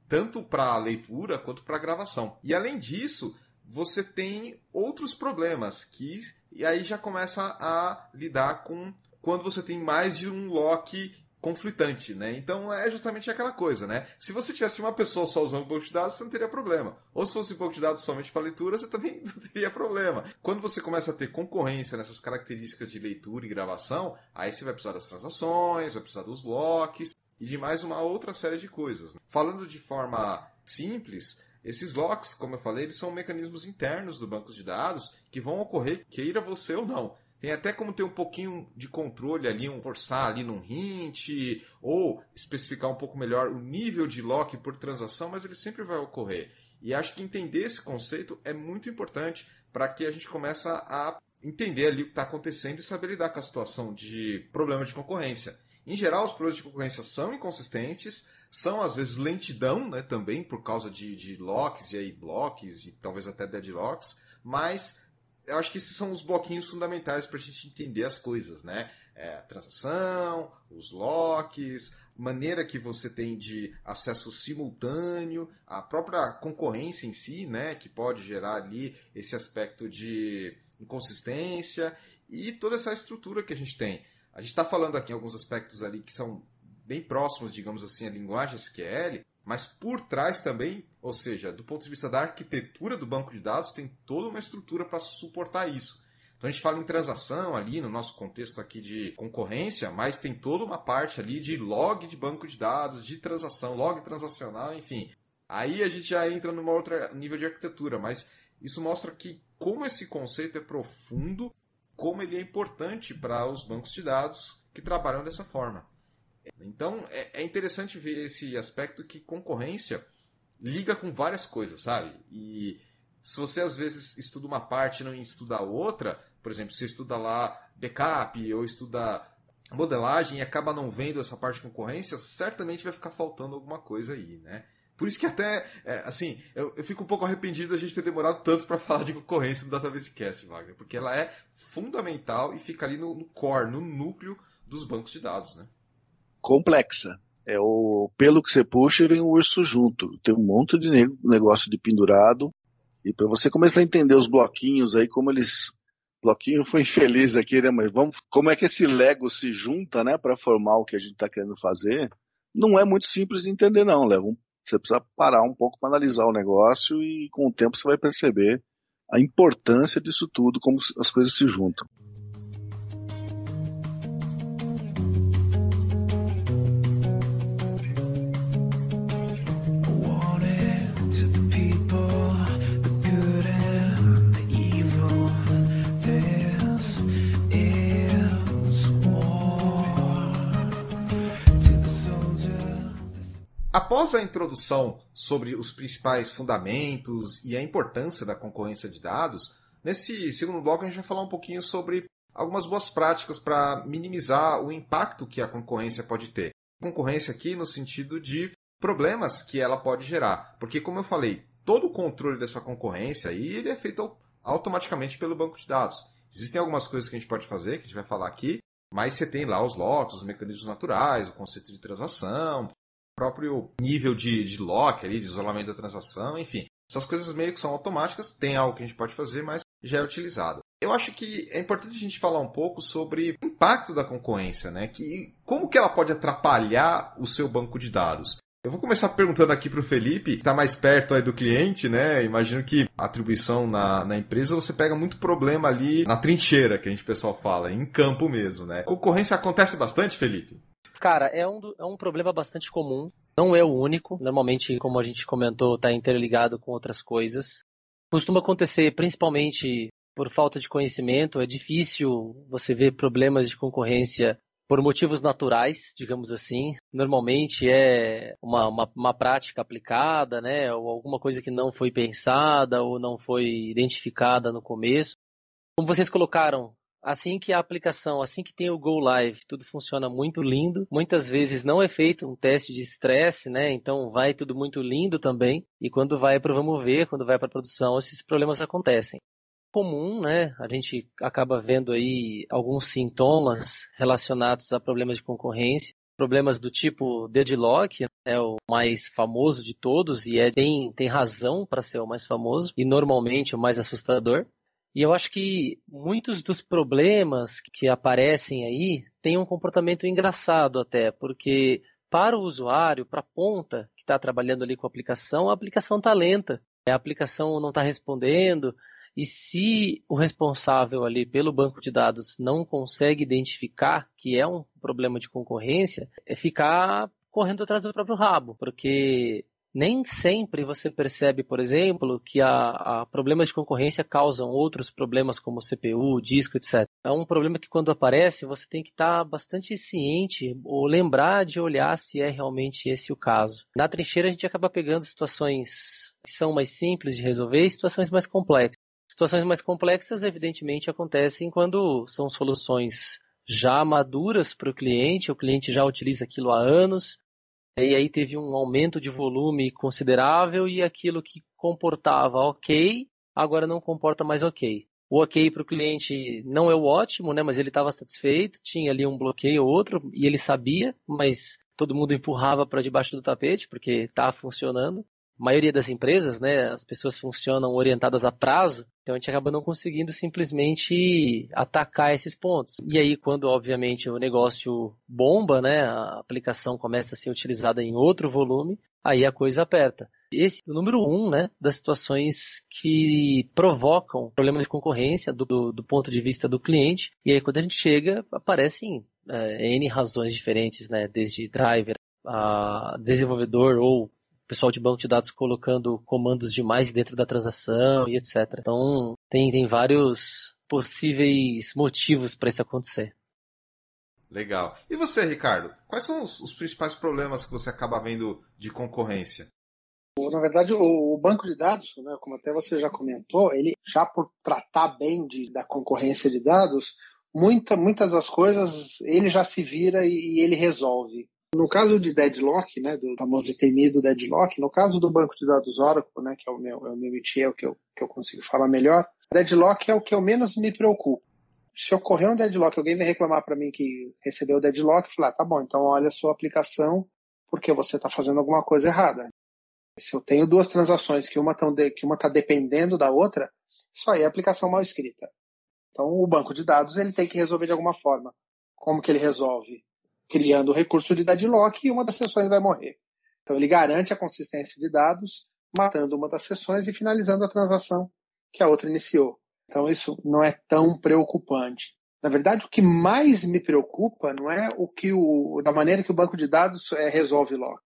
Tanto para a leitura quanto para a gravação. E além disso, você tem outros problemas que e aí já começa a lidar com quando você tem mais de um lock conflitante, né? Então é justamente aquela coisa, né? Se você tivesse uma pessoa só usando banco de dados, você não teria problema. Ou se fosse banco de dados somente para leitura, você também não teria problema. Quando você começa a ter concorrência nessas características de leitura e gravação, aí você vai precisar das transações, vai precisar dos locks e de mais uma outra série de coisas. Né? Falando de forma simples, esses locks, como eu falei, eles são mecanismos internos do banco de dados que vão ocorrer, queira você ou não. Tem até como ter um pouquinho de controle ali, um forçar ali num hint, ou especificar um pouco melhor o nível de lock por transação, mas ele sempre vai ocorrer. E acho que entender esse conceito é muito importante para que a gente comece a entender ali o que está acontecendo e saber lidar com a situação de problema de concorrência. Em geral, os problemas de concorrência são inconsistentes, são às vezes lentidão, né, também por causa de, de locks e aí blocks e talvez até deadlocks, mas eu acho que esses são os bloquinhos fundamentais para a gente entender as coisas, né? É, a transação, os locks, maneira que você tem de acesso simultâneo, a própria concorrência em si, né? Que pode gerar ali esse aspecto de inconsistência e toda essa estrutura que a gente tem. A gente está falando aqui em alguns aspectos ali que são bem próximos, digamos assim, à linguagem SQL, mas por trás também, ou seja, do ponto de vista da arquitetura do banco de dados, tem toda uma estrutura para suportar isso. Então a gente fala em transação ali no nosso contexto aqui de concorrência, mas tem toda uma parte ali de log de banco de dados, de transação, log transacional, enfim. Aí a gente já entra num outro nível de arquitetura, mas isso mostra que como esse conceito é profundo, como ele é importante para os bancos de dados que trabalham dessa forma. Então é, é interessante ver esse aspecto que concorrência liga com várias coisas, sabe? E se você às vezes estuda uma parte e não estuda a outra, por exemplo, você estuda lá backup ou estuda modelagem e acaba não vendo essa parte de concorrência, certamente vai ficar faltando alguma coisa aí, né? Por isso que até, é, assim, eu, eu, fico um pouco arrependido da gente ter demorado tanto para falar de concorrência no Database Cast, Wagner, porque ela é fundamental e fica ali no, no core, no núcleo dos bancos de dados, né? Complexa. É o pelo que você puxa vem o urso junto. Tem um monte de negócio de pendurado. E para você começar a entender os bloquinhos aí, como eles. Bloquinho foi infeliz aqui, né? Mas vamos, como é que esse Lego se junta, né, para formar o que a gente está querendo fazer? Não é muito simples de entender, não. Leva um, você precisa parar um pouco para analisar o negócio e com o tempo você vai perceber a importância disso tudo, como as coisas se juntam. Após a introdução sobre os principais fundamentos e a importância da concorrência de dados, nesse segundo bloco a gente vai falar um pouquinho sobre algumas boas práticas para minimizar o impacto que a concorrência pode ter. Concorrência aqui no sentido de problemas que ela pode gerar, porque como eu falei, todo o controle dessa concorrência aí ele é feito automaticamente pelo banco de dados. Existem algumas coisas que a gente pode fazer, que a gente vai falar aqui, mas você tem lá os lotes, os mecanismos naturais, o conceito de transação, próprio nível de, de lock, ali, de isolamento da transação, enfim. Essas coisas meio que são automáticas, tem algo que a gente pode fazer, mas já é utilizado. Eu acho que é importante a gente falar um pouco sobre o impacto da concorrência, né? Que, como que ela pode atrapalhar o seu banco de dados? Eu vou começar perguntando aqui para o Felipe, que está mais perto aí do cliente, né? Imagino que a atribuição na, na, empresa você pega muito problema ali na trincheira, que a gente pessoal fala, em campo mesmo, né? Concorrência acontece bastante, Felipe? Cara, é um, é um problema bastante comum. Não é o único. Normalmente, como a gente comentou, está interligado com outras coisas. Costuma acontecer principalmente por falta de conhecimento. É difícil você ver problemas de concorrência por motivos naturais, digamos assim. Normalmente é uma, uma, uma, prática aplicada, né? Ou alguma coisa que não foi pensada ou não foi identificada no começo. Como vocês colocaram, assim que a aplicação, assim que tem o Go Live, tudo funciona muito lindo. Muitas vezes não é feito um teste de estresse, né? Então vai tudo muito lindo também. E quando vai para vamos ver, quando vai para produção, esses problemas acontecem. Comum, né? A gente acaba vendo aí alguns sintomas relacionados a problemas de concorrência. Problemas do tipo deadlock é o mais famoso de todos e é, tem, tem razão para ser o mais famoso e normalmente o mais assustador. E eu acho que muitos dos problemas que aparecem aí têm um comportamento engraçado até, porque para o usuário, para a ponta que está trabalhando ali com a aplicação, a aplicação está lenta, a aplicação não está respondendo, e se o responsável ali pelo banco de dados não consegue identificar que é um problema de concorrência, é ficar correndo atrás do próprio rabo, porque nem sempre você percebe, por exemplo, que a, a, problemas de concorrência causam outros problemas como CPU, disco, etc. É um problema que quando aparece você tem que estar bastante ciente ou lembrar de olhar se é realmente esse o caso. Na trincheira a gente acaba pegando situações que são mais simples de resolver e situações mais complexas. Situações mais complexas, evidentemente, acontecem quando são soluções já maduras para o cliente, o cliente já utiliza aquilo há anos, e aí teve um aumento de volume considerável e aquilo que comportava ok, agora não comporta mais ok. O ok para o cliente não é o ótimo, né? Mas ele estava satisfeito, tinha ali um bloqueio ou outro e ele sabia, mas todo mundo empurrava para debaixo do tapete porque está funcionando maioria das empresas, né, as pessoas funcionam orientadas a prazo, então a gente acaba não conseguindo simplesmente atacar esses pontos. E aí, quando obviamente o negócio bomba, né, a aplicação começa a ser utilizada em outro volume, aí a coisa aperta. Esse é o número um, né, das situações que provocam problema de concorrência do, do, ponto de vista do cliente. E aí, quando a gente chega, aparecem é, N razões diferentes, né, desde driver, a desenvolvedor ou pessoal de banco de dados colocando comandos demais dentro da transação e etc. Então, tem, tem vários possíveis motivos para isso acontecer. Legal. E você, Ricardo? Quais são os, os, principais problemas que você acaba vendo de concorrência? Na verdade, o, o banco de dados, né, como até você já comentou, ele já por tratar bem de, da concorrência de dados, muita, muitas das coisas ele já se vira e, e ele resolve. No caso de deadlock, né, do famoso e temido deadlock, no caso do banco de dados Oracle, né, que é o meu, é o meu métier, é o que eu, que eu consigo falar melhor, deadlock é o que eu menos me preocupo. Se ocorrer um deadlock, alguém vem reclamar para mim que recebeu o deadlock, falar, ah, tá bom, então olha a sua aplicação, porque você está fazendo alguma coisa errada. Se eu tenho duas transações que uma está de, dependendo da outra, isso aí é aplicação mal escrita. Então o banco de dados ele tem que resolver de alguma forma. Como que ele resolve? Criando o recurso de deadlock e uma das sessões vai morrer. Então ele garante a consistência de dados, matando uma das sessões e finalizando a transação que a outra iniciou. Então isso não é tão preocupante. Na verdade, o que mais me preocupa não é o que o, da maneira que o banco de dados é, resolve lock.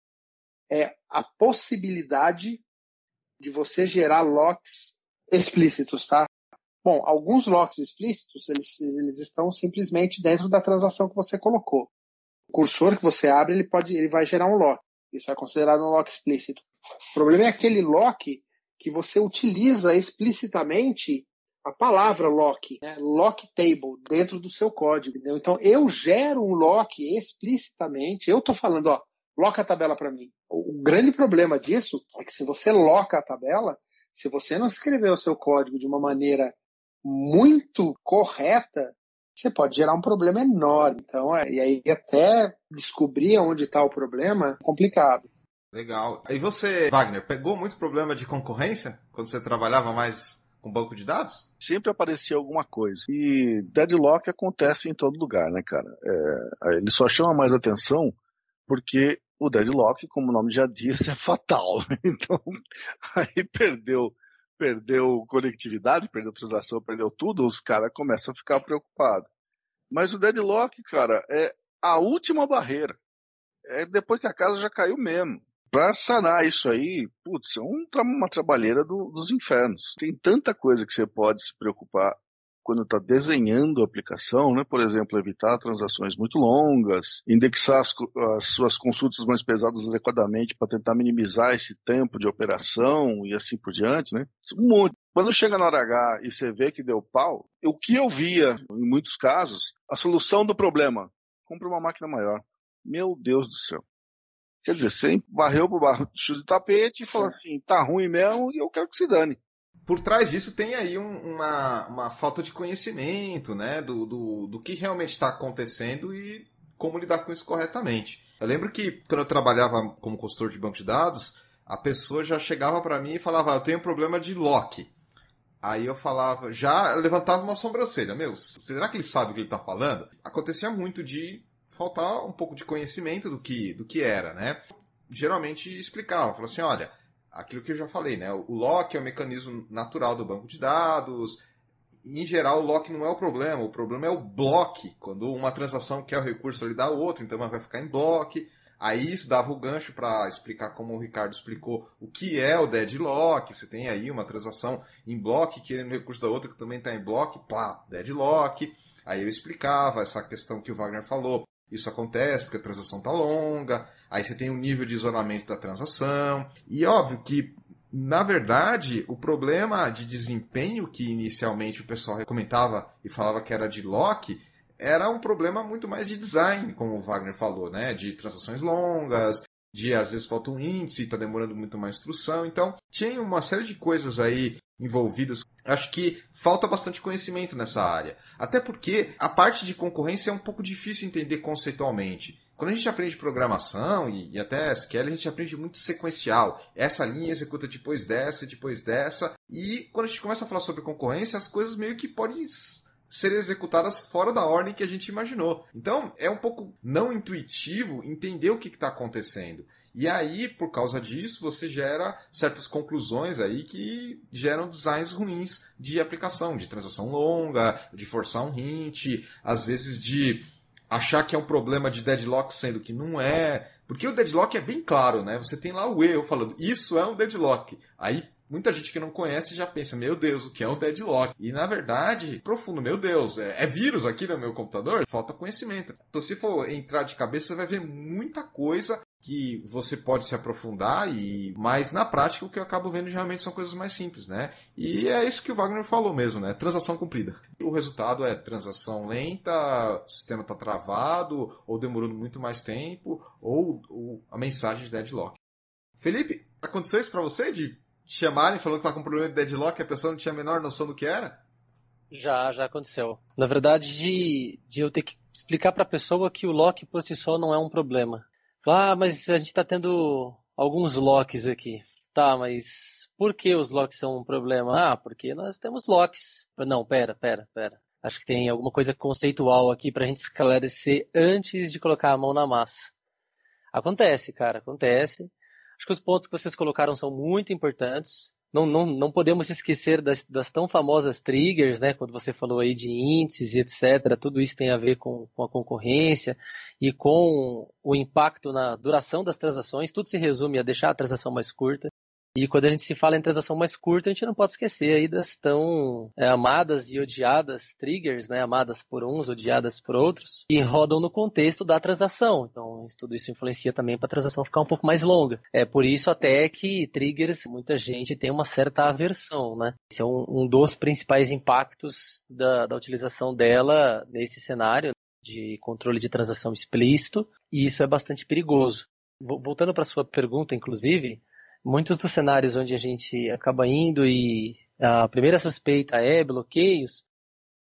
É a possibilidade de você gerar locks explícitos, tá? Bom, alguns locks explícitos, eles, eles estão simplesmente dentro da transação que você colocou cursor que você abre, ele pode, ele vai gerar um lock. Isso é considerado um lock explícito. O problema é aquele lock que você utiliza explicitamente a palavra lock, né? lock table, dentro do seu código. Entendeu? Então, eu gero um lock explicitamente. Eu estou falando, ó, loca a tabela para mim. O grande problema disso é que se você loca a tabela, se você não escrever o seu código de uma maneira muito correta, você pode gerar um problema enorme. Então, é, e aí até descobrir onde está o problema é complicado. Legal. E você, Wagner, pegou muito problema de concorrência quando você trabalhava mais com banco de dados? Sempre aparecia alguma coisa. E deadlock acontece em todo lugar, né, cara? É, ele só chama mais atenção porque o deadlock, como o nome já diz, é fatal. Então, aí perdeu perdeu conectividade, perdeu transação, perdeu tudo, os caras começam a ficar preocupados. Mas o deadlock, cara, é a última barreira. É depois que a casa já caiu mesmo. Para sanar isso aí, putz, é um, uma trabalheira do, dos infernos. Tem tanta coisa que você pode se preocupar quando está desenhando a aplicação, né? por exemplo, evitar transações muito longas, indexar as, as suas consultas mais pesadas adequadamente para tentar minimizar esse tempo de operação e assim por diante, né? Um monte. Quando chega na hora H e você vê que deu pau, o que eu via, em muitos casos, a solução do problema, compre uma máquina maior. Meu Deus do céu. Quer dizer, você varreu pro barro de tapete e falou assim, tá ruim mesmo e eu quero que se dane por trás disso tem aí um, uma, uma falta de conhecimento, né, do, do, do que realmente está acontecendo e como lidar com isso corretamente. Eu lembro que quando eu trabalhava como consultor de banco de dados, a pessoa já chegava para mim e falava: Eu tenho um problema de lock. Aí eu falava, já levantava uma sobrancelha. Meu, será que ele sabe o que ele está falando? Acontecia muito de faltar um pouco de conhecimento do que, do que era, né? Geralmente explicava, falava assim: olha, aquilo que eu já falei, né? O lock é o mecanismo natural do banco de dados. Em geral, o lock não é o problema, o problema é o block. Quando uma transação quer o recurso, ele dá outro, então ela vai ficar em block. Aí isso dava o gancho para explicar como o Ricardo explicou o que é o deadlock. Você tem aí uma transação em block querendo recurso da outra que também está em block, pá, deadlock. Aí eu explicava essa questão que o Wagner falou. Isso acontece porque a transação está longa, aí você tem um nível de isolamento da transação, e óbvio que, na verdade, o problema de desempenho que inicialmente o pessoal comentava e falava que era de lock, era um problema muito mais de design, como o Wagner falou, né? De transações longas, de às vezes falta um índice, está demorando muito mais instrução. Então, tinha uma série de coisas aí envolvidas. Acho que falta bastante conhecimento nessa área. Até porque a parte de concorrência é um pouco difícil entender conceitualmente. Quando a gente aprende programação e, e, até SQL, a gente aprende muito sequencial. Essa linha executa depois dessa, depois dessa. E quando a gente começa a falar sobre concorrência, as coisas meio que podem ser executadas fora da ordem que a gente imaginou. Então, é um pouco não intuitivo entender o que está acontecendo. E aí, por causa disso, você gera certas conclusões aí que geram designs ruins de aplicação, de transação longa, de forçar um hint, às vezes de achar que é um problema de deadlock, sendo que não é. Porque o deadlock é bem claro, né? Você tem lá o eu falando, isso é um deadlock. Aí muita gente que não conhece já pensa, meu Deus, o que é um deadlock? E na verdade, profundo, meu Deus, é, é vírus aqui no meu computador? Falta conhecimento. Então, se for entrar de cabeça, você vai ver muita coisa que você pode se aprofundar e mas na prática o que eu acabo vendo geralmente são coisas mais simples, né? E é isso que o Wagner falou mesmo, né? Transação cumprida. O resultado é transação lenta, o sistema está travado ou demorando muito mais tempo ou, ou a mensagem de deadlock. Felipe, aconteceu isso para você de chamarem falando que tá com problema de deadlock e a pessoa não tinha a menor noção do que era? Já, já aconteceu. Na verdade, de, de eu ter que explicar para a pessoa que o lock por si só não é um problema. Ah, mas a gente está tendo alguns locks aqui. Tá, mas por que os locks são um problema? Ah, porque nós temos locks. Não, pera, pera, pera. Acho que tem alguma coisa conceitual aqui para a gente esclarecer antes de colocar a mão na massa. Acontece, cara, acontece. Acho que os pontos que vocês colocaram são muito importantes. Não, não, não podemos esquecer das, das, tão famosas triggers, né? Quando você falou aí de índices e etc. Tudo isso tem a ver com, com a concorrência e com o impacto na duração das transações. Tudo se resume a deixar a transação mais curta. E quando a gente se fala em transação mais curta, a gente não pode esquecer aí das tão é, amadas e odiadas triggers, né, amadas por uns, odiadas por outros, que rodam no contexto da transação. Então, tudo isso influencia também para a transação ficar um pouco mais longa. É por isso até que triggers, muita gente tem uma certa aversão, né? Esse é um, um dos principais impactos da, da utilização dela nesse cenário de controle de transação explícito, e isso é bastante perigoso. Voltando para sua pergunta, inclusive, muitos dos cenários onde a gente acaba indo e a primeira suspeita é bloqueios,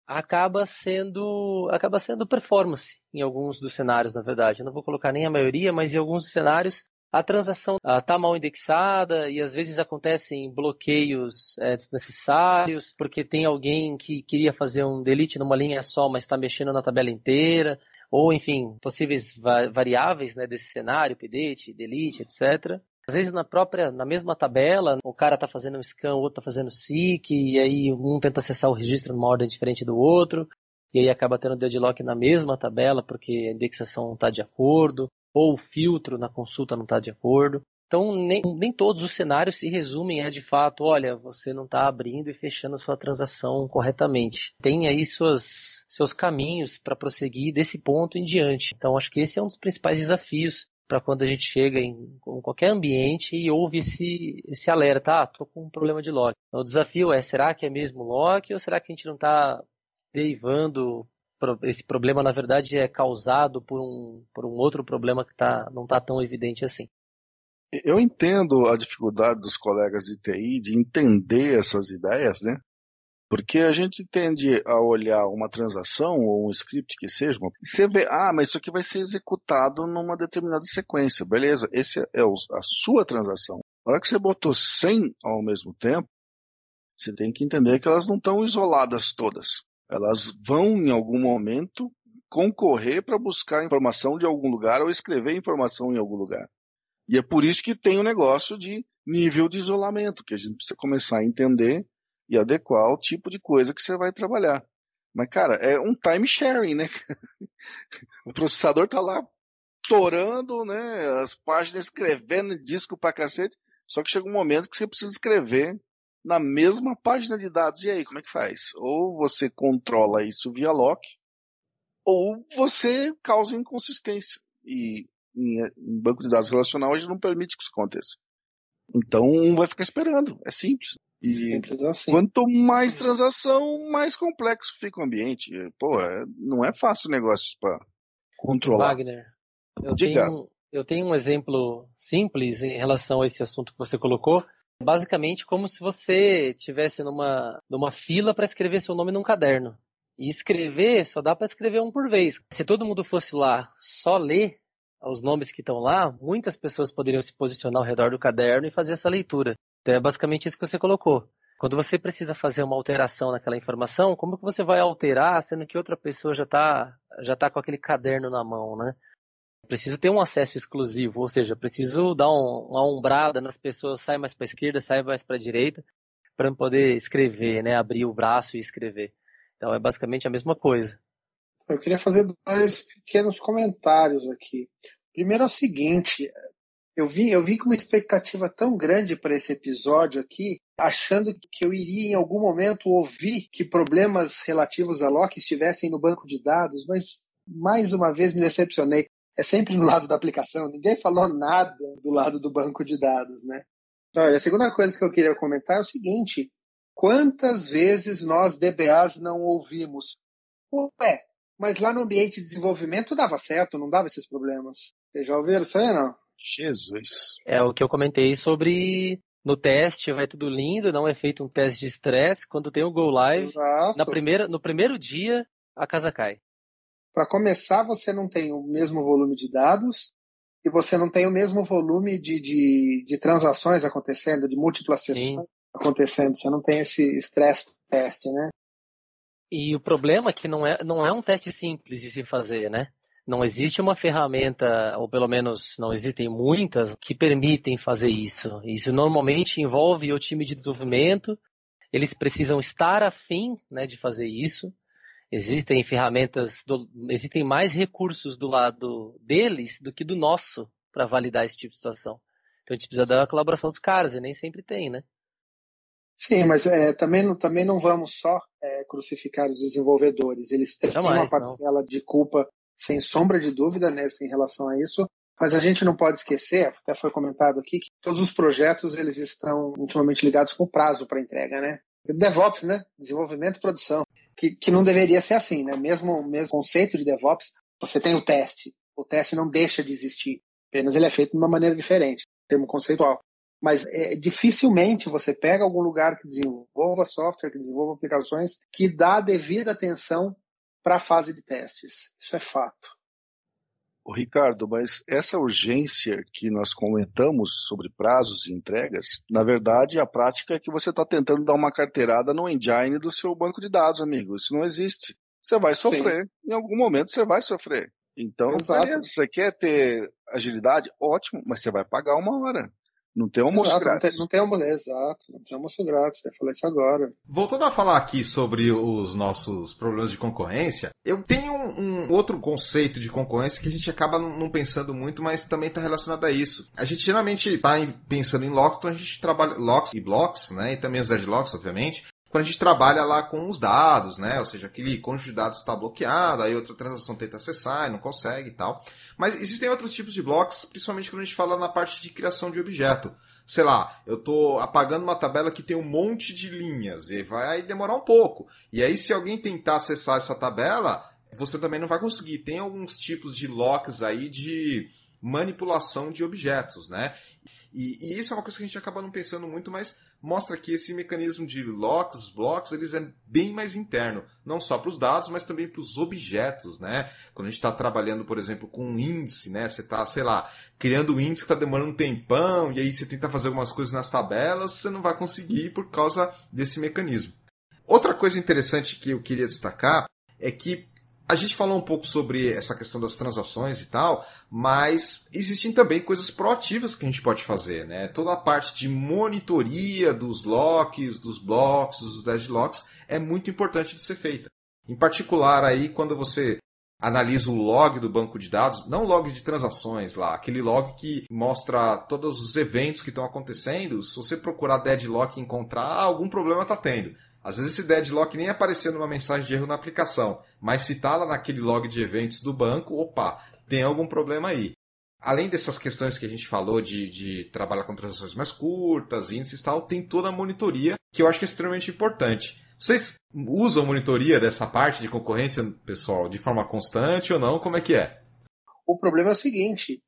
acaba sendo acaba sendo performance em alguns dos cenários, na verdade. Eu não vou colocar nem a maioria, mas em alguns dos cenários a transação está ah, mal indexada e às vezes acontecem bloqueios é, desnecessários porque tem alguém que queria fazer um delete numa linha só, mas está mexendo na tabela inteira ou enfim possíveis variáveis né, desse cenário, pdate, delete, etc. Às vezes na própria, na mesma tabela, o cara está fazendo um scan, o outro está fazendo seek, e aí um tenta acessar o registro numa ordem diferente do outro. e aí acaba tendo deadlock na mesma tabela porque a indexação não está de acordo, ou o filtro na consulta não está de acordo. Então, nem, nem todos os cenários se resumem a de fato, olha, você não está abrindo e fechando a sua transação corretamente. Tem aí suas, seus caminhos para prosseguir desse ponto em diante. Então, acho que esse é um dos principais desafios para quando a gente chega em, qualquer ambiente e ouve esse, esse alerta, ah, tô com um problema de lock. Então, o desafio é, será que é mesmo lock ou será que a gente não está derivando esse problema na verdade é causado por um, por um outro problema que tá, não está tão evidente assim. Eu entendo a dificuldade dos colegas de TI de entender essas ideias, né? Porque a gente tende a olhar uma transação ou um script que seja, você vê, ah, mas isso aqui vai ser executado numa determinada sequência. Beleza, esse é a sua transação. Na hora que você botou 100 ao mesmo tempo, você tem que entender que elas não estão isoladas todas. Elas vão, em algum momento, concorrer para buscar informação de algum lugar ou escrever informação em algum lugar. E é por isso que tem o um negócio de nível de isolamento, que a gente precisa começar a entender e adequar o tipo de coisa que você vai trabalhar. Mas, cara, é um time sharing, né? o processador tá lá torando, né? As páginas escrevendo disco pra cacete. Só que chega um momento que você precisa escrever na mesma página de dados. E aí, como é que faz? Ou você controla isso via lock, ou você causa inconsistência. E em, banco de dados relacional, a gente não permite que isso aconteça. Então, um vai ficar esperando. É simples. E simples assim. quanto mais transação, mais complexo fica o ambiente. Pô, é, não é fácil o negócio para controlar. Wagner, eu tenho, eu tenho um exemplo simples em relação a esse assunto que você colocou. Basicamente, como se você tivesse numa, numa fila para escrever seu nome num caderno. E escrever só dá para escrever um por vez. Se todo mundo fosse lá só ler, os nomes que estão lá, muitas pessoas poderiam se posicionar ao redor do caderno e fazer essa leitura. Então é basicamente isso que você colocou. Quando você precisa fazer uma alteração naquela informação, como que você vai alterar, sendo que outra pessoa já está já tá com aquele caderno na mão, né? Preciso ter um acesso exclusivo, ou seja, preciso dar um, uma ombrada nas pessoas, sai mais para a esquerda, sai mais para a direita, para poder escrever, né? Abrir o braço e escrever. Então é basicamente a mesma coisa. Eu queria fazer dois pequenos comentários aqui. Primeiro é o seguinte, eu vim, eu vim com uma expectativa tão grande para esse episódio aqui, achando que eu iria em algum momento ouvir que problemas relativos a Loki estivessem no banco de dados, mas mais uma vez me decepcionei. É sempre no lado da aplicação, ninguém falou nada do lado do banco de dados, né? Olha, a segunda coisa que eu queria comentar é o seguinte: quantas vezes nós DBAs não ouvimos? Ué, mas lá no ambiente de desenvolvimento dava certo, não dava esses problemas. Vocês já ouviram isso aí, não? Jesus. É o que eu comentei sobre no teste, vai tudo lindo, não é feito um teste de estresse. Quando tem o Go Live, na primeira, no primeiro dia, a casa cai. Para começar, você não tem o mesmo volume de dados e você não tem o mesmo volume de, de, de transações acontecendo, de múltiplas sessões Sim. acontecendo. Você não tem esse estresse teste, né? E o problema é que não é, não é um teste simples de se fazer, né? Não existe uma ferramenta, ou pelo menos não existem muitas, que permitem fazer isso. Isso normalmente envolve o time de desenvolvimento, eles precisam estar afim né, de fazer isso. Existem ferramentas, do, existem mais recursos do lado deles do que do nosso para validar esse tipo de situação. Então a gente precisa da colaboração dos caras, e nem sempre tem, né? Sim, mas é, também, também não vamos só é, crucificar os desenvolvedores. Eles têm Jamais, uma parcela não. de culpa, sem sombra de dúvida, né, em relação a isso. Mas a gente não pode esquecer, até foi comentado aqui, que todos os projetos eles estão intimamente ligados com o prazo para entrega, né? DevOps, né? Desenvolvimento e produção. Que, que não deveria ser assim, né? Mesmo mesmo conceito de DevOps, você tem o teste. O teste não deixa de existir. Apenas ele é feito de uma maneira diferente, termo conceitual. Mas é, dificilmente você pega algum lugar que desenvolva software, que desenvolva aplicações, que dá devida atenção para a fase de testes. Isso é fato. O Ricardo, mas essa urgência que nós comentamos sobre prazos e entregas, na verdade, a prática é que você está tentando dar uma carteirada no engine do seu banco de dados, amigo. Isso não existe. Você vai sofrer. Sim. Em algum momento você vai sofrer. Então, Exato. você quer ter agilidade? Ótimo, mas você vai pagar uma hora. Não tem almoço Exato, grátis. Não tem, não tem almoço, exato, não tem almoço grátis. Eu falei isso agora. Voltando a falar aqui sobre os nossos problemas de concorrência, eu tenho um, um outro conceito de concorrência que a gente acaba não, não pensando muito, mas também está relacionado a isso. A gente geralmente está pensando em locks, então a gente trabalha locks e blocks, né? E também os deadlocks, obviamente. Quando a gente trabalha lá com os dados, né? Ou seja, aquele conjunto de dados está bloqueado, aí outra transação tenta acessar e não consegue e tal. Mas existem outros tipos de blocos, principalmente quando a gente fala na parte de criação de objeto. Sei lá, eu estou apagando uma tabela que tem um monte de linhas e vai demorar um pouco. E aí, se alguém tentar acessar essa tabela, você também não vai conseguir. Tem alguns tipos de locks aí de manipulação de objetos, né? E, e, isso é uma coisa que a gente acaba não pensando muito, mas mostra que esse mecanismo de locks, blocos, eles é bem mais interno, não só para os dados, mas também para os objetos, né? Quando a gente está trabalhando, por exemplo, com um índice, né? Você está, sei lá, criando um índice que está demorando um tempão, e aí você tenta fazer algumas coisas nas tabelas, você não vai conseguir por causa desse mecanismo. Outra coisa interessante que eu queria destacar é que a gente falou um pouco sobre essa questão das transações e tal, mas existem também coisas proativas que a gente pode fazer, né? Toda a parte de monitoria dos locks, dos blocos, dos deadlocks é muito importante de ser feita. Em particular aí quando você analisa o log do banco de dados, não log de transações lá, aquele log que mostra todos os eventos que estão acontecendo, se você procurar deadlock e encontrar, algum problema está tendo. Às vezes esse deadlock nem apareceu numa mensagem de erro na aplicação, mas se está lá naquele log de eventos do banco, opa, tem algum problema aí. Além dessas questões que a gente falou de, de trabalhar com transações mais curtas, índices e tal, tem toda a monitoria que eu acho que é extremamente importante. Vocês usam monitoria dessa parte de concorrência, pessoal, de forma constante ou não? Como é que é? O problema é o seguinte: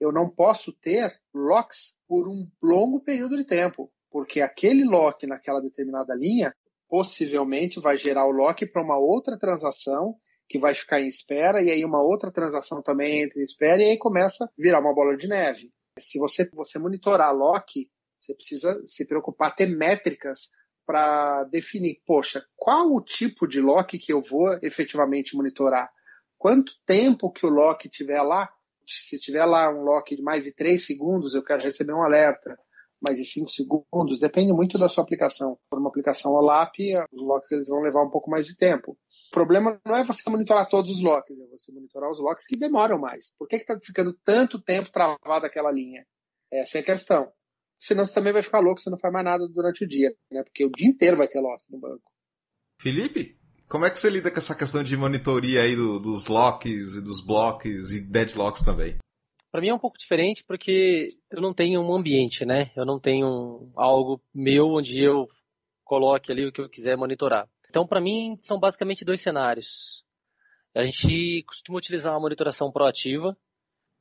eu não posso ter locks por um longo período de tempo porque aquele lock naquela determinada linha possivelmente vai gerar o lock para uma outra transação que vai ficar em espera e aí uma outra transação também entra em espera e aí começa a virar uma bola de neve. Se você, você monitorar lock, você precisa se preocupar ter métricas para definir, poxa, qual o tipo de lock que eu vou efetivamente monitorar? Quanto tempo que o lock tiver lá? Se tiver lá um lock de mais de 3 segundos, eu quero receber um alerta mais de 5 segundos, depende muito da sua aplicação. For uma aplicação OLAP, os locks eles vão levar um pouco mais de tempo. O problema não é você monitorar todos os locks, é você monitorar os locks que demoram mais. Por que está ficando tanto tempo travada aquela linha? Essa é a questão. Senão você também vai ficar louco, você não faz mais nada durante o dia, né? Porque o dia inteiro vai ter lock no banco. Felipe, como é que você lida com essa questão de monitoria aí do, dos locks e dos blocos e deadlocks também? Para mim é um pouco diferente porque eu não tenho um ambiente, né? Eu não tenho algo meu onde eu coloque ali o que eu quiser monitorar. Então, para mim, são basicamente dois cenários. A gente costuma utilizar uma monitoração proativa,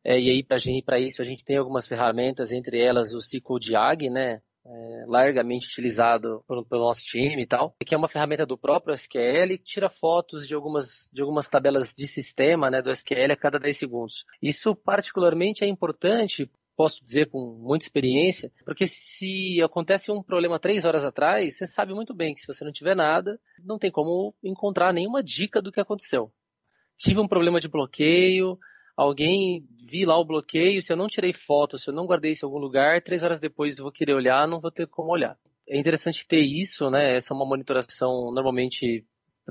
é, e aí para isso a gente tem algumas ferramentas, entre elas o SQL Diag, né? É, largamente utilizado pelo, pelo, nosso time e tal, que é uma ferramenta do próprio SQL que tira fotos de algumas, de algumas tabelas de sistema né, do SQL a cada 10 segundos. Isso particularmente é importante posso dizer com muita experiência, porque se acontece um problema três horas atrás, você sabe muito bem que se você não tiver nada, não tem como encontrar nenhuma dica do que aconteceu. Tive um problema de bloqueio, alguém vi lá o bloqueio, se eu não tirei foto, se eu não guardei isso em algum lugar, três horas depois eu vou querer olhar, não vou ter como olhar. É interessante ter isso, né? Essa é uma monitoração normalmente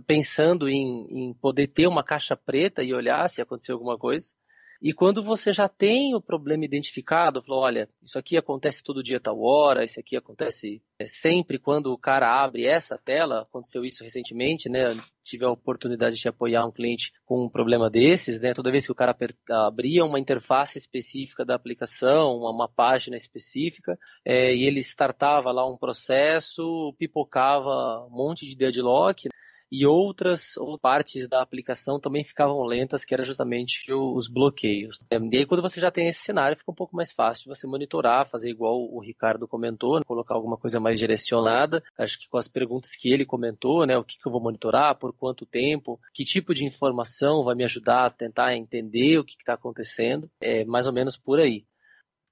pensando em, em poder ter uma caixa preta e olhar se aconteceu alguma coisa. E quando você já tem o problema identificado, falou, olha, isso aqui acontece todo dia tal hora, isso aqui acontece é, sempre quando o cara abre essa tela, aconteceu isso recentemente, né? Tive a oportunidade de apoiar um cliente com um problema desses, né? Toda vez que o cara abria uma interface específica da aplicação, uma, uma página específica, é, e ele startava lá um processo, pipocava um monte de deadlock, e outras ou partes da aplicação também ficavam lentas, que era justamente os bloqueios. E aí quando você já tem esse cenário, fica um pouco mais fácil de você monitorar, fazer igual o Ricardo comentou, né? colocar alguma coisa mais direcionada. Acho que com as perguntas que ele comentou, né, o que, que eu vou monitorar, por quanto tempo, que tipo de informação vai me ajudar a tentar entender o que está acontecendo, é mais ou menos por aí.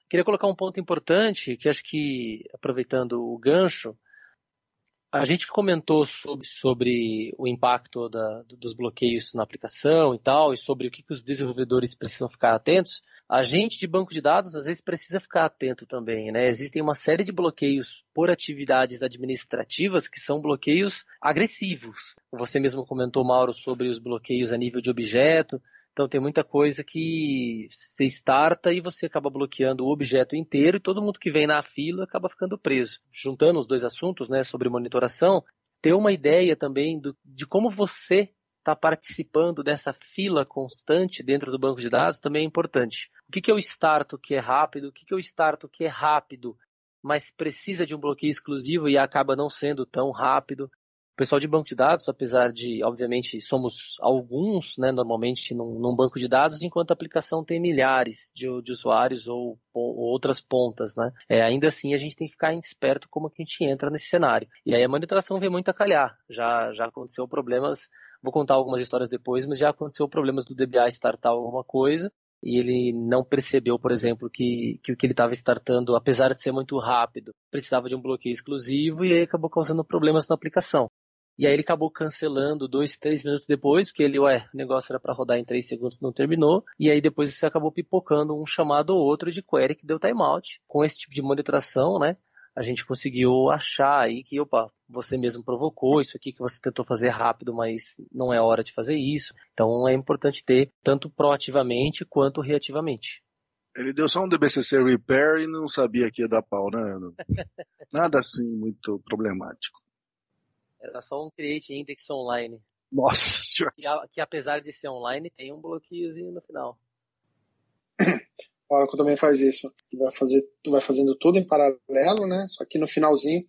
Queria colocar um ponto importante, que acho que, aproveitando o gancho, A gente comentou sobre, sobre o impacto da, dos bloqueios na aplicação e tal, e sobre o que, que os desenvolvedores precisam ficar atentos. A gente de banco de dados às vezes precisa ficar atento também, né? Existem uma série de bloqueios por atividades administrativas que são bloqueios agressivos. Você mesmo comentou, Mauro, sobre os bloqueios a nível de objeto. Então tem muita coisa que você starta e você acaba bloqueando o objeto inteiro e todo mundo que vem na fila acaba ficando preso. Juntando os dois assuntos, né, sobre monitoração, ter uma ideia também do, de como você está participando dessa fila constante dentro do banco de dados também é importante. O que, que starto que é rápido, o que, que starto que é rápido, mas precisa de um bloqueio exclusivo e acaba não sendo tão rápido. O pessoal de banco de dados, apesar de, obviamente, somos alguns, né, normalmente, num, num banco de dados, enquanto a aplicação tem milhares de, de usuários ou, ou, outras pontas, né? É, ainda assim, a gente tem que ficar esperto como a gente entra nesse cenário. E aí a monitoração vem muito a calhar. Já, já aconteceu problemas, vou contar algumas histórias depois, mas já aconteceu problemas do DBA startar alguma coisa e ele não percebeu, por exemplo, que, que o que ele estava startando, apesar de ser muito rápido, precisava de um bloqueio exclusivo e aí acabou causando problemas na aplicação. E aí ele acabou cancelando dois, três minutos depois, porque ele, ué, o negócio era para rodar em três segundos, não terminou. E aí depois você acabou pipocando um chamado ou outro de query que deu timeout. Com esse tipo de monitoração, né? A gente conseguiu achar aí que, opa, você mesmo provocou isso aqui que você tentou fazer rápido, mas não é hora de fazer isso. Então é importante ter tanto proativamente quanto reativamente. Ele deu só um DBCC repair e não sabia que ia dar pau, né? Nada assim muito problemático. Era só um create index online. Nossa senhora. Que, que apesar de ser online, tem um bloqueiozinho no final. O Oracle também faz isso. Vai, fazer, vai fazendo tudo em paralelo, né? Só que no finalzinho,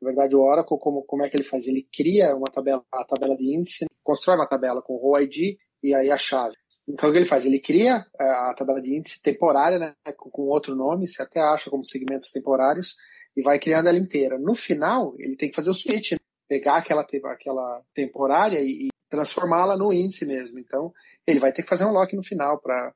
na verdade, o Oracle, como, como é que ele faz? Ele cria uma tabela, a tabela de índice, constrói uma tabela com o ID e aí a chave. Então o que ele faz? Ele cria é, a tabela de índice temporária, né? Com, com outro nome, você até acha como segmentos temporários, e vai criando ela inteira. No final, ele tem que fazer o switch, né? Pegar aquela, aquela temporária e, e transformá-la no índice mesmo. Então, ele vai ter que fazer um lock no final para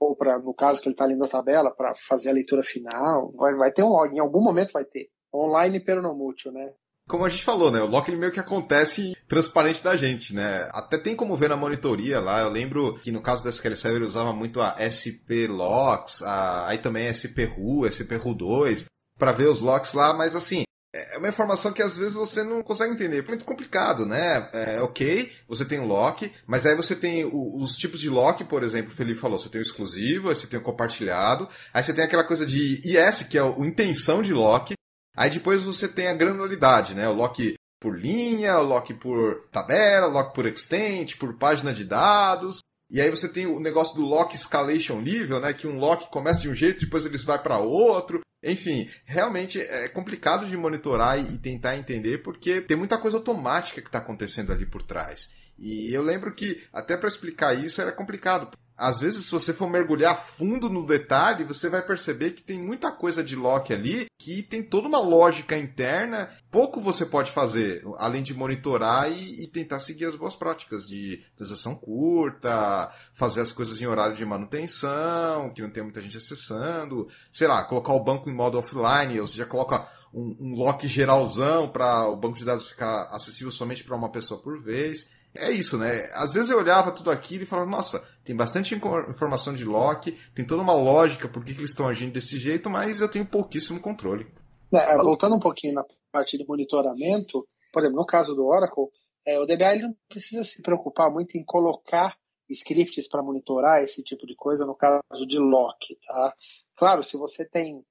ou para no caso que ele está lendo a tabela para fazer a leitura final, vai, vai ter um log, em algum momento vai ter. Online pero não mútil, né? Como a gente falou, né? O lock ele meio que acontece transparente da gente, né? Até tem como ver na monitoria lá. Eu lembro que no caso da SQL Server usava muito a SP Locks, a, aí também SP RU, SP RU2, para ver os locks lá, mas assim, é uma informação que às vezes você não consegue entender. É muito complicado, né? É, ok, você tem o lock, mas aí você tem o, os tipos de lock, por exemplo, o Felipe falou, você tem o exclusivo, aí você tem o compartilhado, aí você tem aquela coisa de IS, que é o intenção de lock, aí depois você tem a granularidade, né? O lock por linha, o lock por tabela, o lock por extent, por página de dados. E aí você tem o negócio do lock escalation level, né? Que um lock começa de um jeito, depois ele vai para outro. Enfim, realmente é complicado de monitorar e tentar entender porque tem muita coisa automática que está acontecendo ali por trás. E eu lembro que até para explicar isso era complicado. Às vezes, se você for mergulhar fundo no detalhe, você vai perceber que tem muita coisa de lock ali que tem toda uma lógica interna. Pouco você pode fazer, além de monitorar e, e tentar seguir as boas práticas de transação curta, fazer as coisas em horário de manutenção, que não tem muita gente acessando, sei lá, colocar o banco em modo offline, ou seja, coloca um, um lock geralzão para o banco de dados ficar acessível somente para uma pessoa por vez é isso, né? Às vezes eu olhava tudo aquilo e falava, nossa, tem bastante informação de lock, tem toda uma lógica por que, que eles estão agindo desse jeito, mas eu tenho pouquíssimo controle. É, voltando um pouquinho na parte de monitoramento, por exemplo, no caso do Oracle, é, o DBA ele não precisa se preocupar muito em colocar scripts para monitorar esse tipo de coisa no caso de lock, tá? Claro, se você tem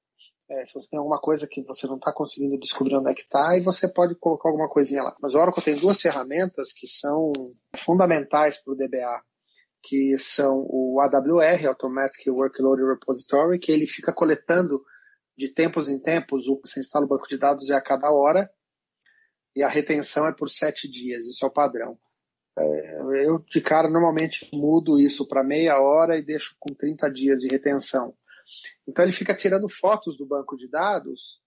é, se você tem alguma coisa que você não está conseguindo descobrir onde é que está, você pode colocar alguma coisinha lá. Mas o Oracle tem duas ferramentas que são fundamentais para o DBA, que são o AWR, Automatic Workload Repository, que ele fica coletando de tempos em tempos, você instala o banco de dados é a cada hora, e a retenção é por sete dias, isso é o padrão. É, eu, de cara, normalmente mudo isso para meia hora e deixo com 30 dias de retenção. Então ele fica tirando fotos do banco de dados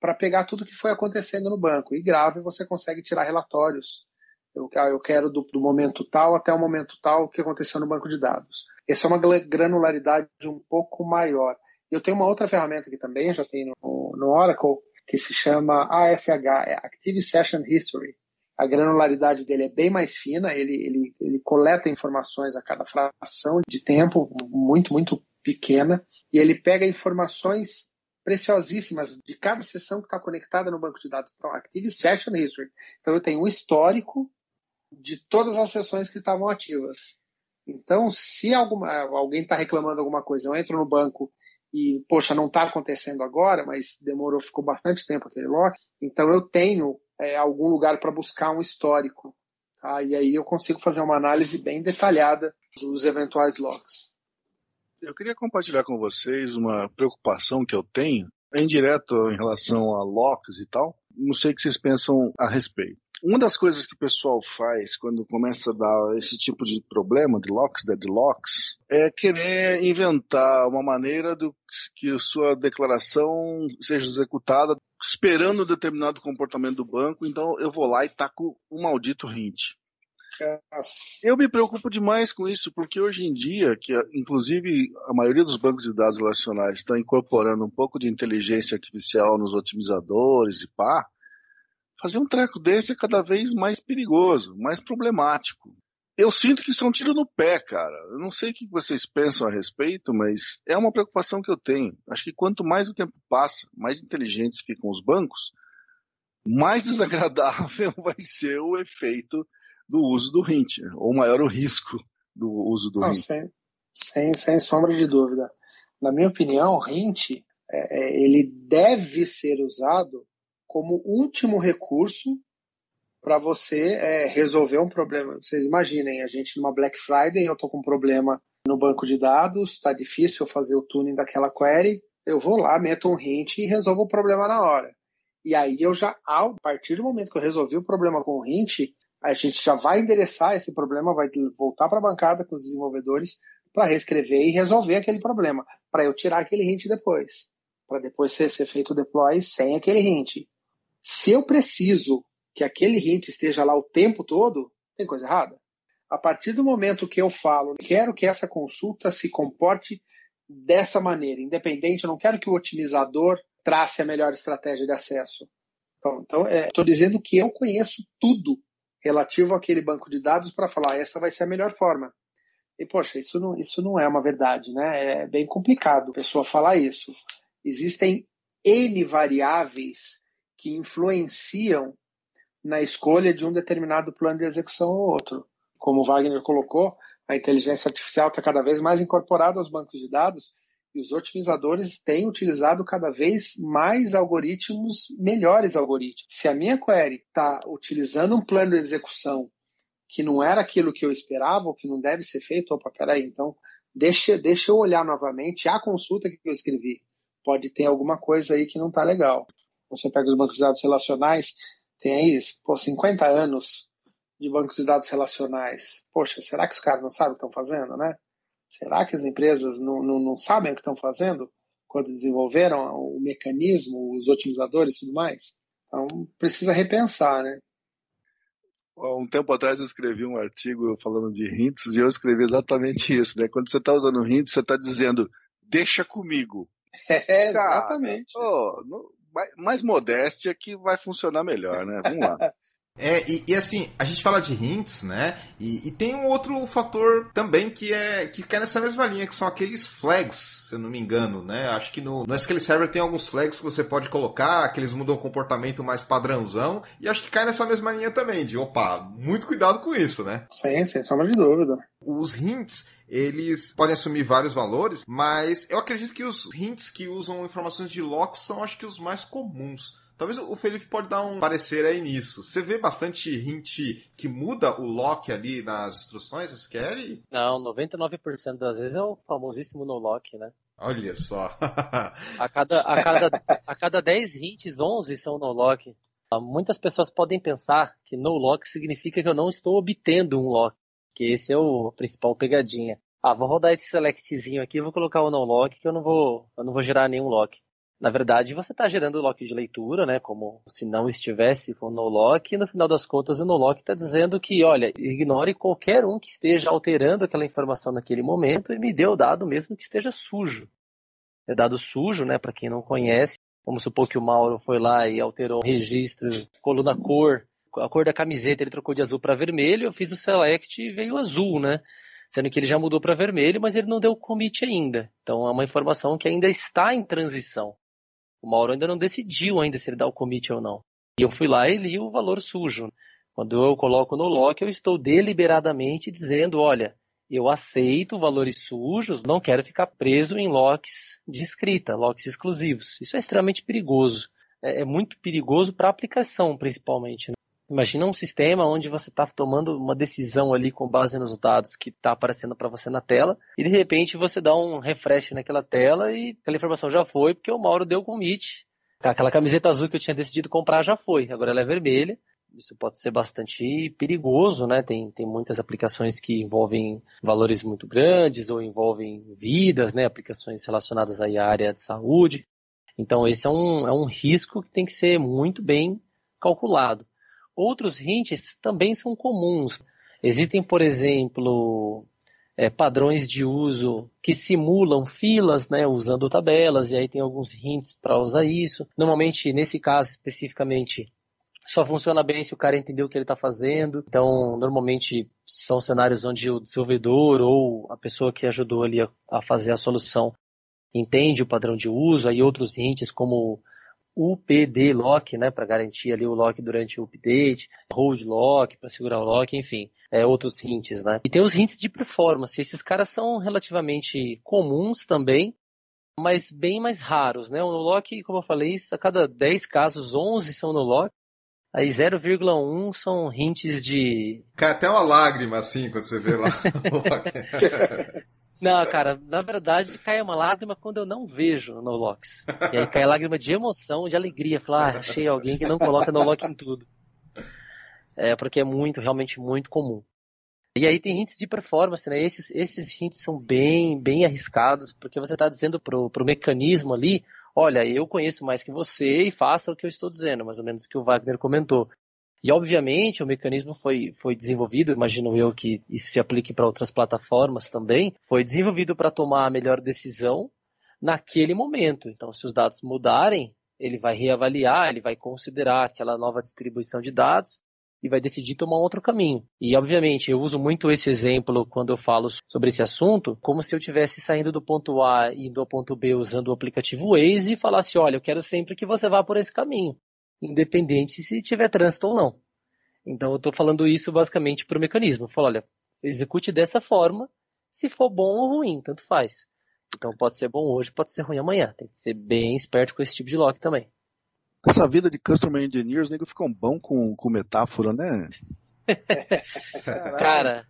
para pegar tudo que foi acontecendo no banco e grava e você consegue tirar relatórios. Eu, ah, eu quero do, do, momento tal até o momento tal o que aconteceu no banco de dados. Essa é uma granularidade um pouco maior. Eu tenho uma outra ferramenta que também já tem no, no Oracle, que se chama ASH, é Active Session History. A granularidade dele é bem mais fina, ele, ele, ele coleta informações a cada fração de tempo, muito, muito pequena, e ele pega informações preciosíssimas de cada sessão que está conectada no banco de dados. Então, Active Session History. Então, eu tenho um histórico de todas as sessões que estavam ativas. Então, se alguma, alguém está reclamando alguma coisa, eu entro no banco e, poxa, não está acontecendo agora, mas demorou, ficou bastante tempo aquele lock, então eu tenho é, algum lugar para buscar um histórico. Tá? E aí eu consigo fazer uma análise bem detalhada dos eventuais locks. Eu queria compartilhar com vocês uma preocupação que eu tenho, em direto em relação a locks e tal. Não sei o que vocês pensam a respeito. Uma das coisas que o pessoal faz quando começa a dar esse tipo de problema de locks, deadlocks, é querer inventar uma maneira do que a sua declaração seja executada esperando um determinado comportamento do banco, então eu vou lá e taco o maldito hint. Eu me preocupo demais com isso, porque hoje em dia, que inclusive a maioria dos bancos de dados relacionais está incorporando um pouco de inteligência artificial nos otimizadores e pá, fazer um treco desse é cada vez mais perigoso, mais problemático. Eu sinto que isso é um tiro no pé, cara. Eu não sei o que vocês pensam a respeito, mas é uma preocupação que eu tenho. Acho que quanto mais o tempo passa, mais inteligentes ficam os bancos, mais desagradável vai ser o efeito do uso do hint, né? ou maior o risco do uso do hint. Sem, sem, sem sombra de dúvida. Na minha opinião, o hint é, é, ele deve ser usado como último recurso para você é, resolver um problema. Vocês imaginem, a gente numa Black Friday, eu estou com um problema no banco de dados, está difícil fazer o tuning daquela query, eu vou lá, meto um hint e resolvo o problema na hora. E aí eu já, a partir do momento que eu resolvi o problema com o hint, a gente já vai endereçar esse problema, vai voltar para a bancada com os desenvolvedores para reescrever e resolver aquele problema, para eu tirar aquele hint depois, para depois ser, ser feito o deploy sem aquele hint. Se eu preciso que aquele hint esteja lá o tempo todo, tem coisa errada. A partir do momento que eu falo, quero que essa consulta se comporte dessa maneira, independente, eu não quero que o otimizador trace a melhor estratégia de acesso. Então, estou é, dizendo que eu conheço tudo relativo àquele banco de dados para falar essa vai ser a melhor forma. E, poxa, isso não, isso não é uma verdade, né? É bem complicado a pessoa falar isso. Existem N variáveis que influenciam na escolha de um determinado plano de execução ou outro. Como o Wagner colocou, a inteligência artificial está cada vez mais incorporada aos bancos de dados e os otimizadores têm utilizado cada vez mais algoritmos, melhores algoritmos. Se a minha query está utilizando um plano de execução que não era aquilo que eu esperava, ou que não deve ser feito, opa, peraí, então deixa, deixa eu olhar novamente a consulta que eu escrevi. Pode ter alguma coisa aí que não está legal você pega os bancos de dados relacionais, tem aí, pô, 50 anos de bancos de dados relacionais. Poxa, será que os caras não sabem o que estão fazendo, né? Será que as empresas não, não, não sabem o que estão fazendo quando desenvolveram o mecanismo, os otimizadores e tudo mais? Então, precisa repensar, né? Um tempo atrás eu escrevi um artigo falando de hints e eu escrevi exatamente isso, né? Quando você está usando hints, você está dizendo, deixa comigo. É, exatamente. Cara, oh, mais modéstia que vai funcionar melhor, né? Vamos lá. É, e, e, assim, a gente fala de hints, né? E, e, tem um outro fator também que é que cai nessa mesma linha, que são aqueles flags, se eu não me engano, né? Acho que no, no SQL Server tem alguns flags que você pode colocar, que eles mudam o comportamento mais padrãozão, e acho que cai nessa mesma linha também, de opa, muito cuidado com isso, né? Sim, sem sombra de dúvida. Os hints, eles podem assumir vários valores, mas eu acredito que os hints que usam informações de locks são acho que os mais comuns. Talvez o Felipe pode dar um parecer aí nisso. Você vê bastante hint que muda o lock ali nas instruções SQL? Não, 99% das vezes é o famosíssimo no lock, né? Olha só. a, cada, a, cada, a cada 10 hints, 11 são no lock. Muitas pessoas podem pensar que no lock significa que eu não estou obtendo um lock, que esse é o principal pegadinha. Ah, vou rodar esse selectzinho aqui, vou colocar o no lock que eu não vou, eu não vou gerar nenhum lock. Na verdade, você está gerando o lock de leitura, né? Como se não estivesse com o no-lock, e no final das contas o no-lock está dizendo que, olha, ignore qualquer um que esteja alterando aquela informação naquele momento e me dê o dado mesmo que esteja sujo. É dado sujo, né? Para quem não conhece, Vamos supor que o Mauro foi lá e alterou o registro, coluna cor, a cor da camiseta ele trocou de azul para vermelho, eu fiz o select e veio azul, né? Sendo que ele já mudou para vermelho, mas ele não deu commit ainda. Então é uma informação que ainda está em transição. O Mauro ainda não decidiu ainda se ele dá o commit ou não. E eu fui lá e li o valor sujo. Quando eu coloco no lock, eu estou deliberadamente dizendo, olha, eu aceito valores sujos, não quero ficar preso em locks de escrita, locks exclusivos. Isso é extremamente perigoso. É, é muito perigoso para a aplicação, principalmente. Né? Imagina um sistema onde você está tomando uma decisão ali com base nos dados que está aparecendo para você na tela e de repente você dá um refresh naquela tela e aquela informação já foi porque o Mauro deu commit. Aquela camiseta azul que eu tinha decidido comprar já foi, agora ela é vermelha isso pode ser bastante perigoso, né? Tem, tem muitas aplicações que envolvem valores muito grandes ou envolvem vidas, né? Aplicações relacionadas à área de saúde. Então, esse é um, é um risco que tem que ser muito bem calculado. Outros hints também são comuns. Existem, por exemplo, é, padrões de uso que simulam filas, né, usando tabelas, e aí tem alguns hints para usar isso. Normalmente, nesse caso especificamente, só funciona bem se o cara entendeu o que ele está fazendo. Então, normalmente são cenários onde o desenvolvedor ou a pessoa que ajudou ali a, a fazer a solução entende o padrão de uso. Aí outros hints como UPD lock, né, para garantir ali o lock durante o update, hold lock para segurar o lock, enfim, é, outros hints, né. E tem os hints de performance. Esses caras são relativamente comuns também, mas bem mais raros, né? O no lock, como eu falei, a cada 10 casos, 11 são no lock. Aí 0,1 são hints de. Cai até uma lágrima assim quando você vê lá. não, cara, na verdade cai uma lágrima quando eu não vejo no Lox. E aí cai a lágrima de emoção, de alegria. Falar, ah, achei alguém que não coloca no Lock em tudo. É, porque é muito, realmente muito comum. E aí tem hints de performance, né? Esses, esses hints são bem, bem arriscados, porque você está dizendo pro, pro mecanismo ali, olha, eu conheço mais que você e faça o que eu estou dizendo, mais ou menos o que o Wagner comentou. E obviamente o mecanismo foi, foi desenvolvido, imagino eu que isso se aplique para outras plataformas também, foi desenvolvido para tomar a melhor decisão naquele momento. Então, se os dados mudarem, ele vai reavaliar, ele vai considerar aquela nova distribuição de dados e vai decidir tomar outro caminho. E, obviamente, eu uso muito esse exemplo quando eu falo sobre esse assunto, como se eu estivesse saindo do ponto A e indo ao ponto B usando o aplicativo Waze e falasse, olha, eu quero sempre que você vá por esse caminho, independente se tiver trânsito ou não. Então, eu estou falando isso basicamente para o mecanismo. Eu falo, olha, execute dessa forma, se for bom ou ruim, tanto faz. Então, pode ser bom hoje, pode ser ruim amanhã. Tem que ser bem esperto com esse tipo de lock também. Essa vida de customer engineers, nego ficam bom com, com metáfora, né? Cara,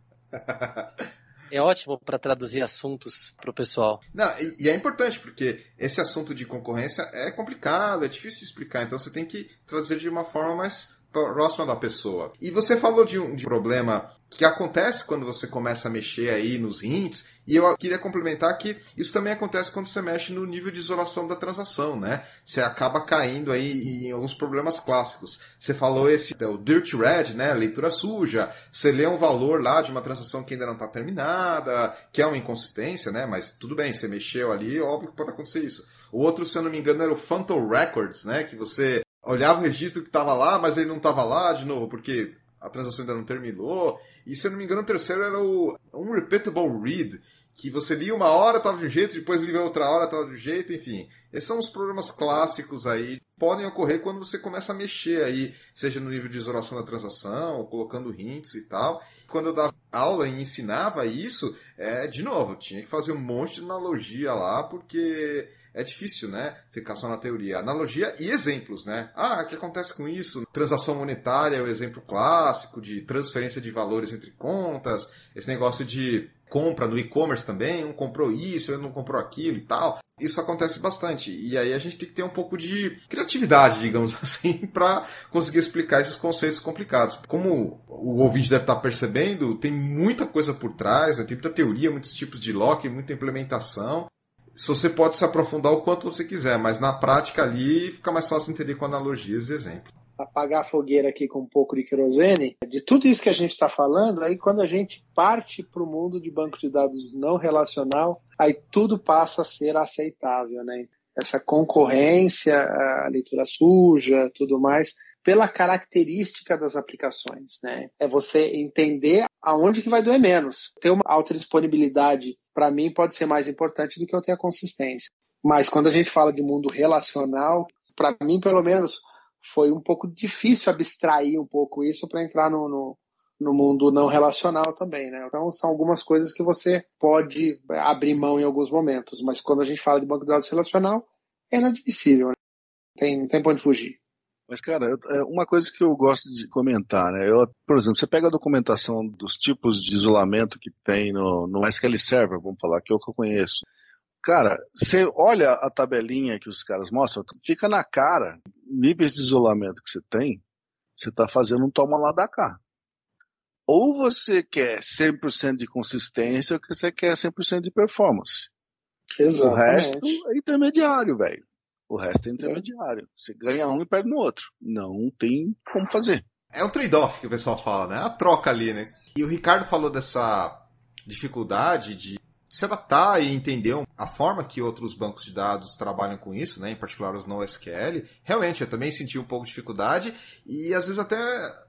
é ótimo para traduzir assuntos para o pessoal. Não, e, e, é importante porque esse assunto de concorrência é complicado, é difícil de explicar, então você tem que traduzir de uma forma mais próxima da pessoa. E você falou de um, de um problema que acontece quando você começa a mexer aí nos hints, e eu queria complementar que isso também acontece quando você mexe no nível de isolação da transação, né? Você acaba caindo aí em alguns problemas clássicos. Você falou esse, o dirt red, né? Leitura suja. Você lê um valor lá de uma transação que ainda não está terminada, que é uma inconsistência, né? Mas tudo bem, você mexeu ali, óbvio que pode acontecer isso. O outro, se eu não me engano, era o Phantom Records, né? Que você olhava o registro que estava lá, mas ele não estava lá de novo, porque a transação ainda não terminou. E se eu não me engano, o terceiro era o Unrepeatable Read, que você lia uma hora, estava de um jeito, depois lia outra hora, estava de um jeito, enfim. Esses são os problemas clássicos aí. Podem ocorrer quando você começa a mexer aí, seja no nível de isolação da transação, ou colocando hints e tal. Quando eu dava aula e ensinava isso, é, de novo, tinha que fazer um monte de analogia lá, porque é difícil, né? Ficar só na teoria. Analogia e exemplos, né? Ah, o que acontece com isso? Transação monetária é o exemplo clássico de transferência de valores entre contas, esse negócio de compra no e-commerce também, um comprou isso, não comprou aquilo e tal. Isso acontece bastante. E aí a gente tem que ter um pouco de criatividade, digamos assim, para conseguir explicar esses conceitos complicados. Como o ouvinte deve estar percebendo, tem muita coisa por trás, né? tem muita teoria, muitos tipos de lock, muita implementação você pode se aprofundar o quanto você quiser, mas na prática ali fica mais fácil entender com analogias e exemplos. Apagar a fogueira aqui com um pouco de querosene, de tudo isso que a gente está falando, aí quando a gente parte para o mundo de banco de dados não relacional, aí tudo passa a ser aceitável, né? essa concorrência, a leitura suja, tudo mais, pela característica das aplicações, né? É você entender aonde que vai doer menos. Ter uma alta disponibilidade, para mim, pode ser mais importante do que eu ter a consistência. Mas quando a gente fala de mundo relacional, para mim, pelo menos, foi um pouco difícil abstrair um pouco isso para entrar no, no, no, mundo não relacional também, né? Então, são algumas coisas que você pode abrir mão em alguns momentos, mas quando a gente fala de banco de dados relacional, é inadmissível, né? Tem, não tem pra onde fugir. Mas, cara, é uma coisa que eu gosto de comentar, né? Eu, por exemplo, você pega a documentação dos tipos de isolamento que tem no, no SQL Server, vamos falar, que é o que eu conheço. Cara, você olha a tabelinha que os caras mostram, fica na cara, níveis de isolamento que você tem, você está fazendo um toma lá da cá. Ou você quer 100% de consistência, ou você quer 100% de performance. Exatamente. O resto é intermediário, velho. O resto é intermediário. Você ganha um e perde no outro. Não tem como fazer. É um trade-off que o pessoal fala, né? A troca ali, né? E o Ricardo falou dessa dificuldade de se adaptar e entender a forma que outros bancos de dados trabalham com isso, né, em particular os NoSQL. Realmente, eu também senti um pouco de dificuldade e às vezes até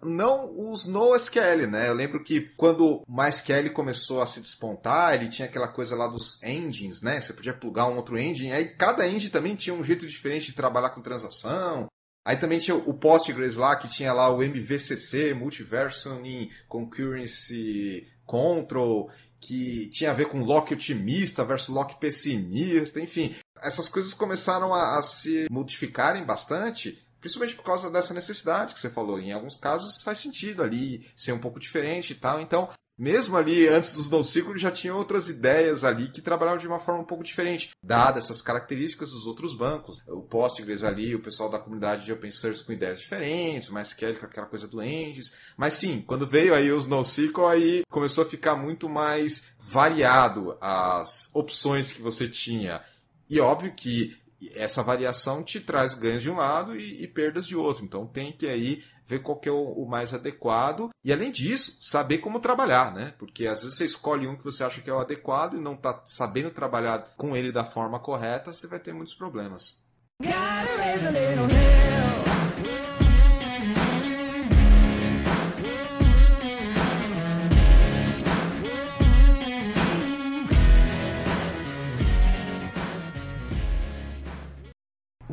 não os NoSQL, né? Eu lembro que quando o MySQL começou a se despontar, ele tinha aquela coisa lá dos engines, né? Você podia plugar um outro engine, aí cada engine também tinha um jeito diferente de trabalhar com transação. Aí também tinha o Postgres lá, que tinha lá o MVCC, Multiversioning Concurrency Control, que tinha a ver com lock otimista versus lock pessimista, enfim. Essas coisas começaram a, a se modificarem bastante principalmente por causa dessa necessidade que você falou. Em alguns casos faz sentido ali ser um pouco diferente e tal. Então, mesmo ali antes dos NoSQL já tinha outras ideias ali que trabalhavam de uma forma um pouco diferente, dadas essas características dos outros bancos. O Postgres ali, o pessoal da comunidade de open source com ideias diferentes, o MySQL com aquela coisa do Engines. Mas sim, quando veio aí os NoSQL, aí começou a ficar muito mais variado as opções que você tinha. E óbvio que essa variação te traz ganhos de um lado e, e, perdas de outro. Então tem que aí ver qual é o, o, mais adequado. E além disso, saber como trabalhar, né? Porque às vezes você escolhe um que você acha que é o adequado e não está sabendo trabalhar com ele da forma correta, você vai ter muitos problemas.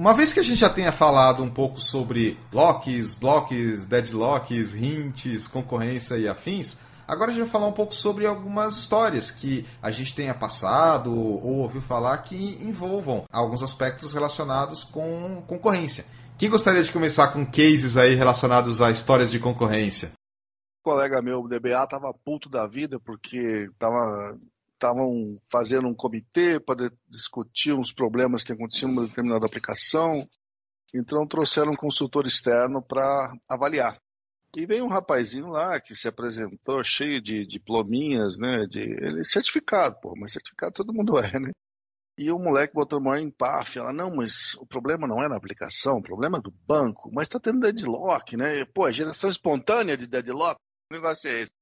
Uma vez que a gente já tenha falado um pouco sobre locks, blocks, deadlocks, hints, concorrência e afins, agora a gente vai falar um pouco sobre algumas histórias que a gente tenha passado ou ouviu falar que envolvam alguns aspectos relacionados com concorrência. Quem gostaria de começar com cases aí relacionados a histórias de concorrência? Um colega meu, o DBA, estava puto da vida porque estava estavam fazendo um comitê para discutir uns problemas que aconteciam numa determinada aplicação. Então trouxeram um consultor externo para avaliar. E veio um rapazinho lá que se apresentou cheio de diplominhas, né? De, ele é certificado, pô, mas certificado todo mundo é, né? E o moleque botou o maior empáfia lá, não, mas o problema não é na aplicação, o problema é do banco, mas está tendo deadlock, né? Pô, é geração espontânea de deadlock, o negócio é esse.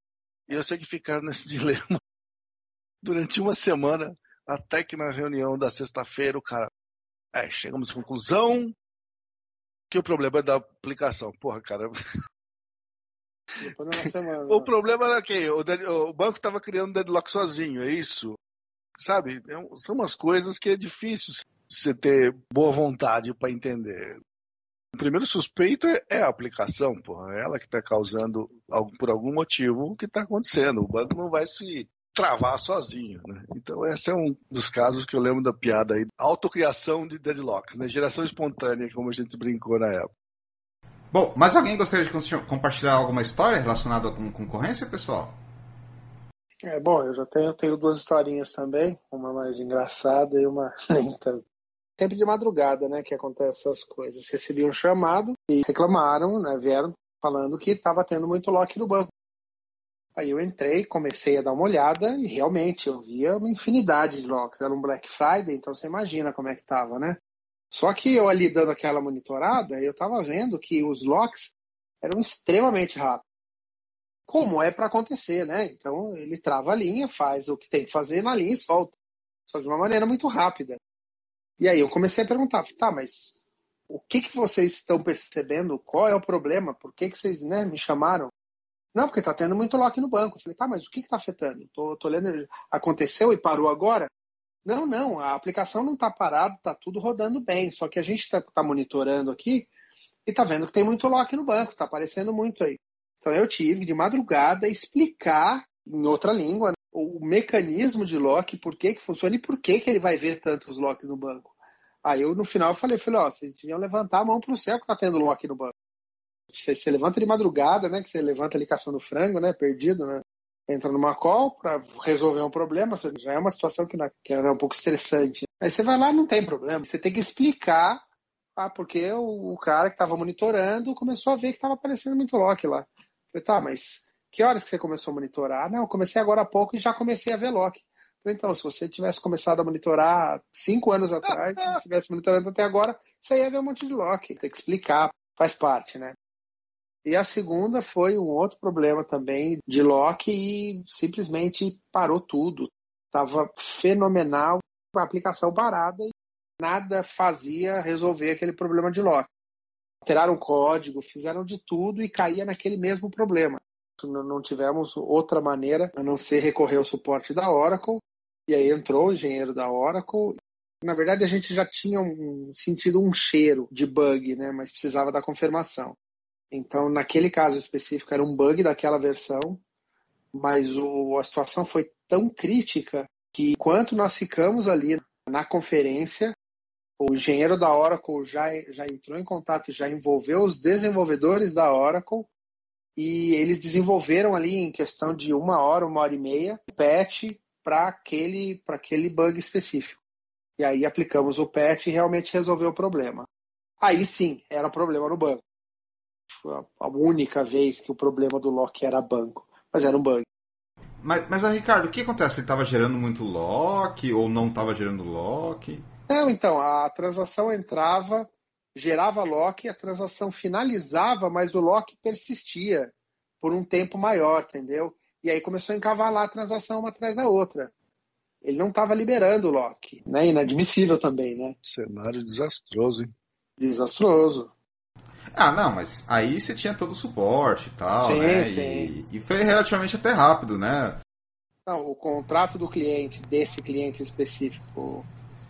E eu sei que ficaram nesse dilema durante uma semana, até que na reunião da sexta-feira o cara. É, chegamos à conclusão que o problema é da aplicação. Porra, cara. o problema era que o, o banco estava criando deadlock sozinho, é isso? Sabe? É são umas coisas que é difícil você ter boa vontade para entender. O primeiro suspeito é, é a aplicação, porra. É ela que está causando, por algum motivo, o que está acontecendo. O banco não vai se travar sozinho, né? Então esse é um dos casos que eu lembro da piada aí, autocriação de deadlocks, né? Geração espontânea, como a gente brincou na época. Bom, mais alguém gostaria de compartilhar alguma história relacionada com concorrência, pessoal? É, bom, eu já tenho, tenho duas historinhas também, uma mais engraçada e uma nem tanto. Sempre de madrugada, né, que acontece essas coisas. Recebi um chamado e reclamaram, né, vieram falando que estava tendo muito lock no banco. Aí eu entrei, comecei a dar uma olhada e realmente eu via uma infinidade de locks. Era um Black Friday, então você imagina como é que tava, né? Só que eu ali dando aquela monitorada, eu estava vendo que os locks eram extremamente rápidos. Como é para acontecer, né? Então ele trava a linha, faz o que tem que fazer na linha e solta. Só de uma maneira muito rápida. E aí eu comecei a perguntar, tá, mas o que, que vocês estão percebendo? Qual é o problema? Por que, que vocês né, me chamaram? Não, porque está tendo muito lock no banco. Eu falei, tá, mas o que está afetando? Tô, tô lendo, aconteceu e parou agora? Não, não, a aplicação não está parada, está tudo rodando bem. Só que a gente está tá monitorando aqui e está vendo que tem muito lock no banco, está aparecendo muito aí. Então eu tive de madrugada explicar em outra língua o mecanismo de lock, por que, que funciona e por que, que ele vai ver tantos locks no banco. Aí eu no final falei, falei, ó, vocês deviam levantar a mão para o céu que está tendo lock no banco. Você, você, levanta de madrugada, né? Que você levanta ali caçando frango, né? Perdido, né? Entra numa call para resolver um problema, já é uma situação que, é, que é um pouco estressante. Aí você vai lá, não tem problema. Você tem que explicar, ah, porque o, o cara que estava monitorando começou a ver que estava aparecendo muito lock lá. falei, tá, mas que horas que você começou a monitorar? Não, eu comecei agora há pouco e já comecei a ver lock. então, se você tivesse começado a monitorar cinco anos atrás, se estivesse monitorando até agora, você ia ver um monte de lock. Tem que explicar, faz parte, né? E a segunda foi um outro problema também de lock e simplesmente parou tudo. Estava fenomenal, a aplicação parada e nada fazia resolver aquele problema de lock. Alteraram o código, fizeram de tudo e caía naquele mesmo problema. Não tivemos outra maneira a não ser recorrer ao suporte da Oracle. E aí entrou o engenheiro da Oracle. Na verdade, a gente já tinha um, sentido um cheiro de bug, né? mas precisava da confirmação. Então, naquele caso específico, era um bug daquela versão, mas o, a situação foi tão crítica que, enquanto nós ficamos ali na conferência, o engenheiro da Oracle já, já entrou em contato, já envolveu os desenvolvedores da Oracle e eles desenvolveram ali em questão de uma hora, uma hora e meia, um patch para aquele, aquele bug específico. E aí aplicamos o patch e realmente resolveu o problema. Aí sim, era problema no banco a única vez que o problema do lock era banco, mas era um bug. Mas, mas Ricardo, o que acontece? Ele estava gerando muito lock ou não estava gerando lock? Não, então, a transação entrava, gerava lock, a transação finalizava, mas o lock persistia por um tempo maior, entendeu? E aí começou a encavalar a transação uma atrás da outra. Ele não estava liberando o lock, né? Inadmissível também, né? Cenário desastroso, hein? Desastroso. Ah, não, mas aí você tinha todo o suporte e tal, sim, né? Sim. E, e foi relativamente até rápido, né? Não, o contrato do cliente, desse cliente específico, o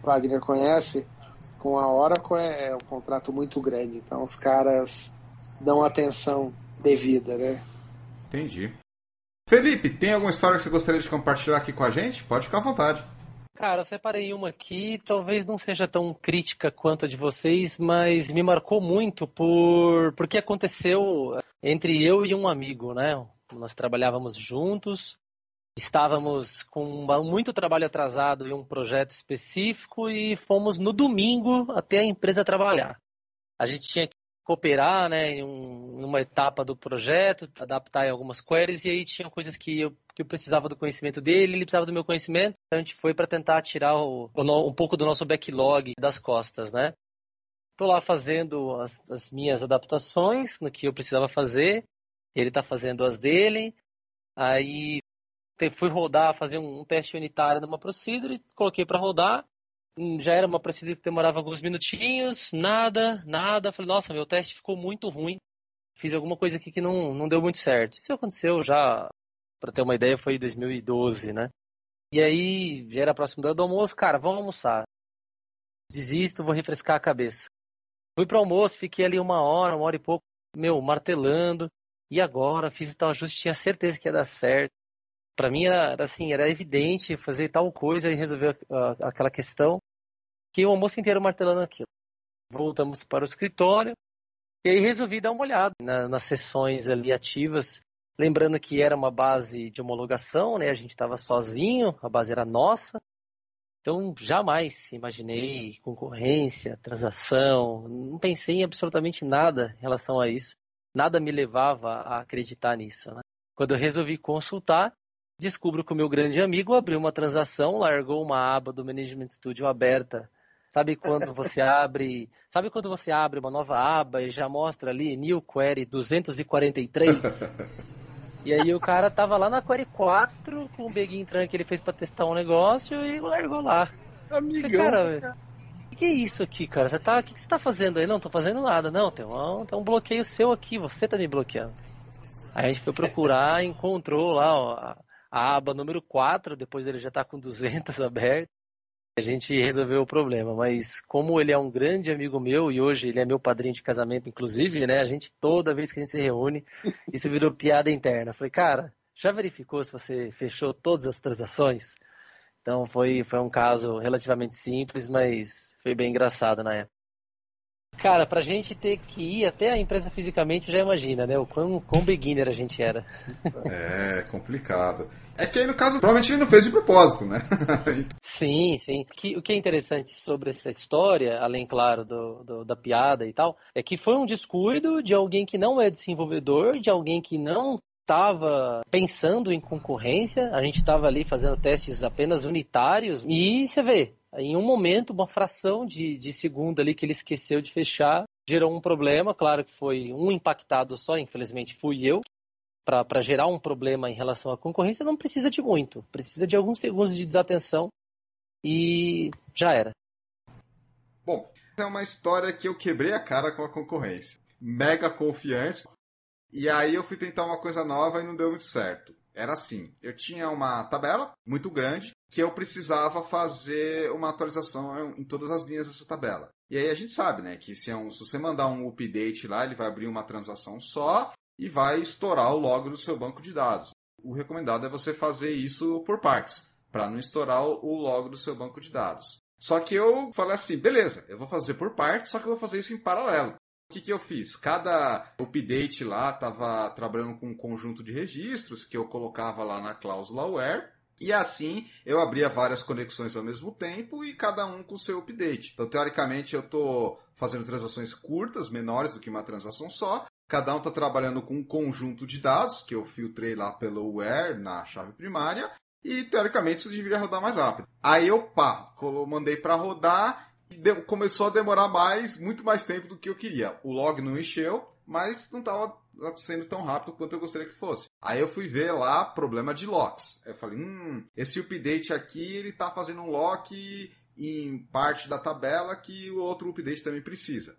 Wagner conhece, com a Oracle é, é um contrato muito grande. Então os caras dão atenção devida, né? Entendi. Felipe, tem alguma história que você gostaria de compartilhar aqui com a gente? Pode ficar à vontade. Cara, eu separei uma aqui, talvez não seja tão crítica quanto a de vocês, mas me marcou muito por porque aconteceu entre eu e um amigo, né? Nós trabalhávamos juntos, estávamos com muito trabalho atrasado em um projeto específico e fomos no domingo até a empresa trabalhar. A gente tinha cooperar né, em, um, uma etapa do projeto, adaptar em algumas queries, e aí tinha coisas que eu, que eu precisava do conhecimento dele, ele precisava do meu conhecimento, então a gente foi para tentar tirar o, o, um pouco do nosso backlog das costas, né? Estou lá fazendo as, as, minhas adaptações no que eu precisava fazer, ele está fazendo as dele, aí fui rodar, fazer um, um teste unitário numa procedure, coloquei para rodar, já era uma procedura que demorava alguns minutinhos, nada, nada. Falei, nossa, meu teste ficou muito ruim. Fiz alguma coisa aqui que não, não deu muito certo. Isso aconteceu já, para ter uma ideia, foi em 2012, né? E aí, já era próximo do almoço, cara, vamos almoçar. Desisto, vou refrescar a cabeça. Fui para o almoço, fiquei ali uma hora, uma hora e pouco, meu, martelando. E agora, fiz tal ajuste, tinha certeza que ia dar certo para mim era, assim, era evidente fazer tal coisa e resolver uh, aquela questão. Que o almoço inteiro martelando aquilo. Voltamos para o escritório e aí resolvi dar uma olhada na, nas sessões ali ativas, lembrando que era uma base de homologação, né? A gente estava sozinho, a base era nossa. Então jamais imaginei concorrência, transação, não pensei em absolutamente nada em relação a isso. Nada me levava a acreditar nisso. Né? Quando eu resolvi consultar, descubro que o meu grande amigo abriu uma transação, largou uma aba do Management Studio aberta. Sabe quando você abre, sabe quando você abre uma nova aba e já mostra ali New Query 243? e aí o cara tava lá na Query 4 com o begin tran que ele fez para testar um negócio e largou lá. Amigão. Falei, cara, o que, que é isso aqui, cara? Você tá, o que, que você tá fazendo aí? Não, tô fazendo nada. Não, tem um, tem um bloqueio seu aqui, você tá me bloqueando. Aí a gente foi procurar, encontrou lá ó, a, a, aba número 4, depois ele já tá com 200 aberto. A gente resolveu o problema, mas como ele é um grande amigo meu e hoje ele é meu padrinho de casamento, inclusive, né? A gente toda vez que a gente se reúne, isso virou piada interna. Eu falei, cara, já verificou se você fechou todas as transações? Então foi, foi um caso relativamente simples, mas foi bem engraçado na época. Cara, pra gente ter que ir até a empresa fisicamente, já imagina, né? O quão, quão beginner a gente era. É, complicado. É que aí, no caso, provavelmente ele não fez de propósito, né? sim, sim. Que, o que é interessante sobre essa história, além, claro, do, do, da piada e tal, é que foi um descuido de alguém que não é desenvolvedor, de alguém que não estava pensando em concorrência, a gente estava ali fazendo testes apenas unitários e você vê, em um momento, uma fração de, de segundo ali que ele esqueceu de fechar gerou um problema. Claro que foi um impactado só, infelizmente fui eu. Para gerar um problema em relação à concorrência, não precisa de muito, precisa de alguns segundos de desatenção e já era. Bom, é uma história que eu quebrei a cara com a concorrência. Mega confiante, e aí eu fui tentar uma coisa nova e não deu muito certo. Era assim, eu tinha uma tabela muito grande que eu precisava fazer uma atualização em todas as linhas dessa tabela. E aí a gente sabe, né, que se, é um, se você mandar um update lá, ele vai abrir uma transação só e vai estourar o log do seu banco de dados. O recomendado é você fazer isso por partes, para não estourar o log do seu banco de dados. Só que eu falei assim, beleza, eu vou fazer por partes, só que eu vou fazer isso em paralelo. O que, que eu fiz? Cada update lá estava trabalhando com um conjunto de registros que eu colocava lá na cláusula where. E assim eu abria várias conexões ao mesmo tempo e cada um com seu update. Então, teoricamente, eu estou fazendo transações curtas, menores do que uma transação só. Cada um está trabalhando com um conjunto de dados que eu filtrei lá pelo where na chave primária. E teoricamente isso deveria rodar mais rápido. Aí eu pá, mandei para rodar começou a demorar mais, muito mais tempo do que eu queria. O log não encheu, mas não estava sendo tão rápido quanto eu gostaria que fosse. Aí eu fui ver lá problema de locks. Eu falei, hum, esse update aqui ele está fazendo um lock em parte da tabela que o outro update também precisa.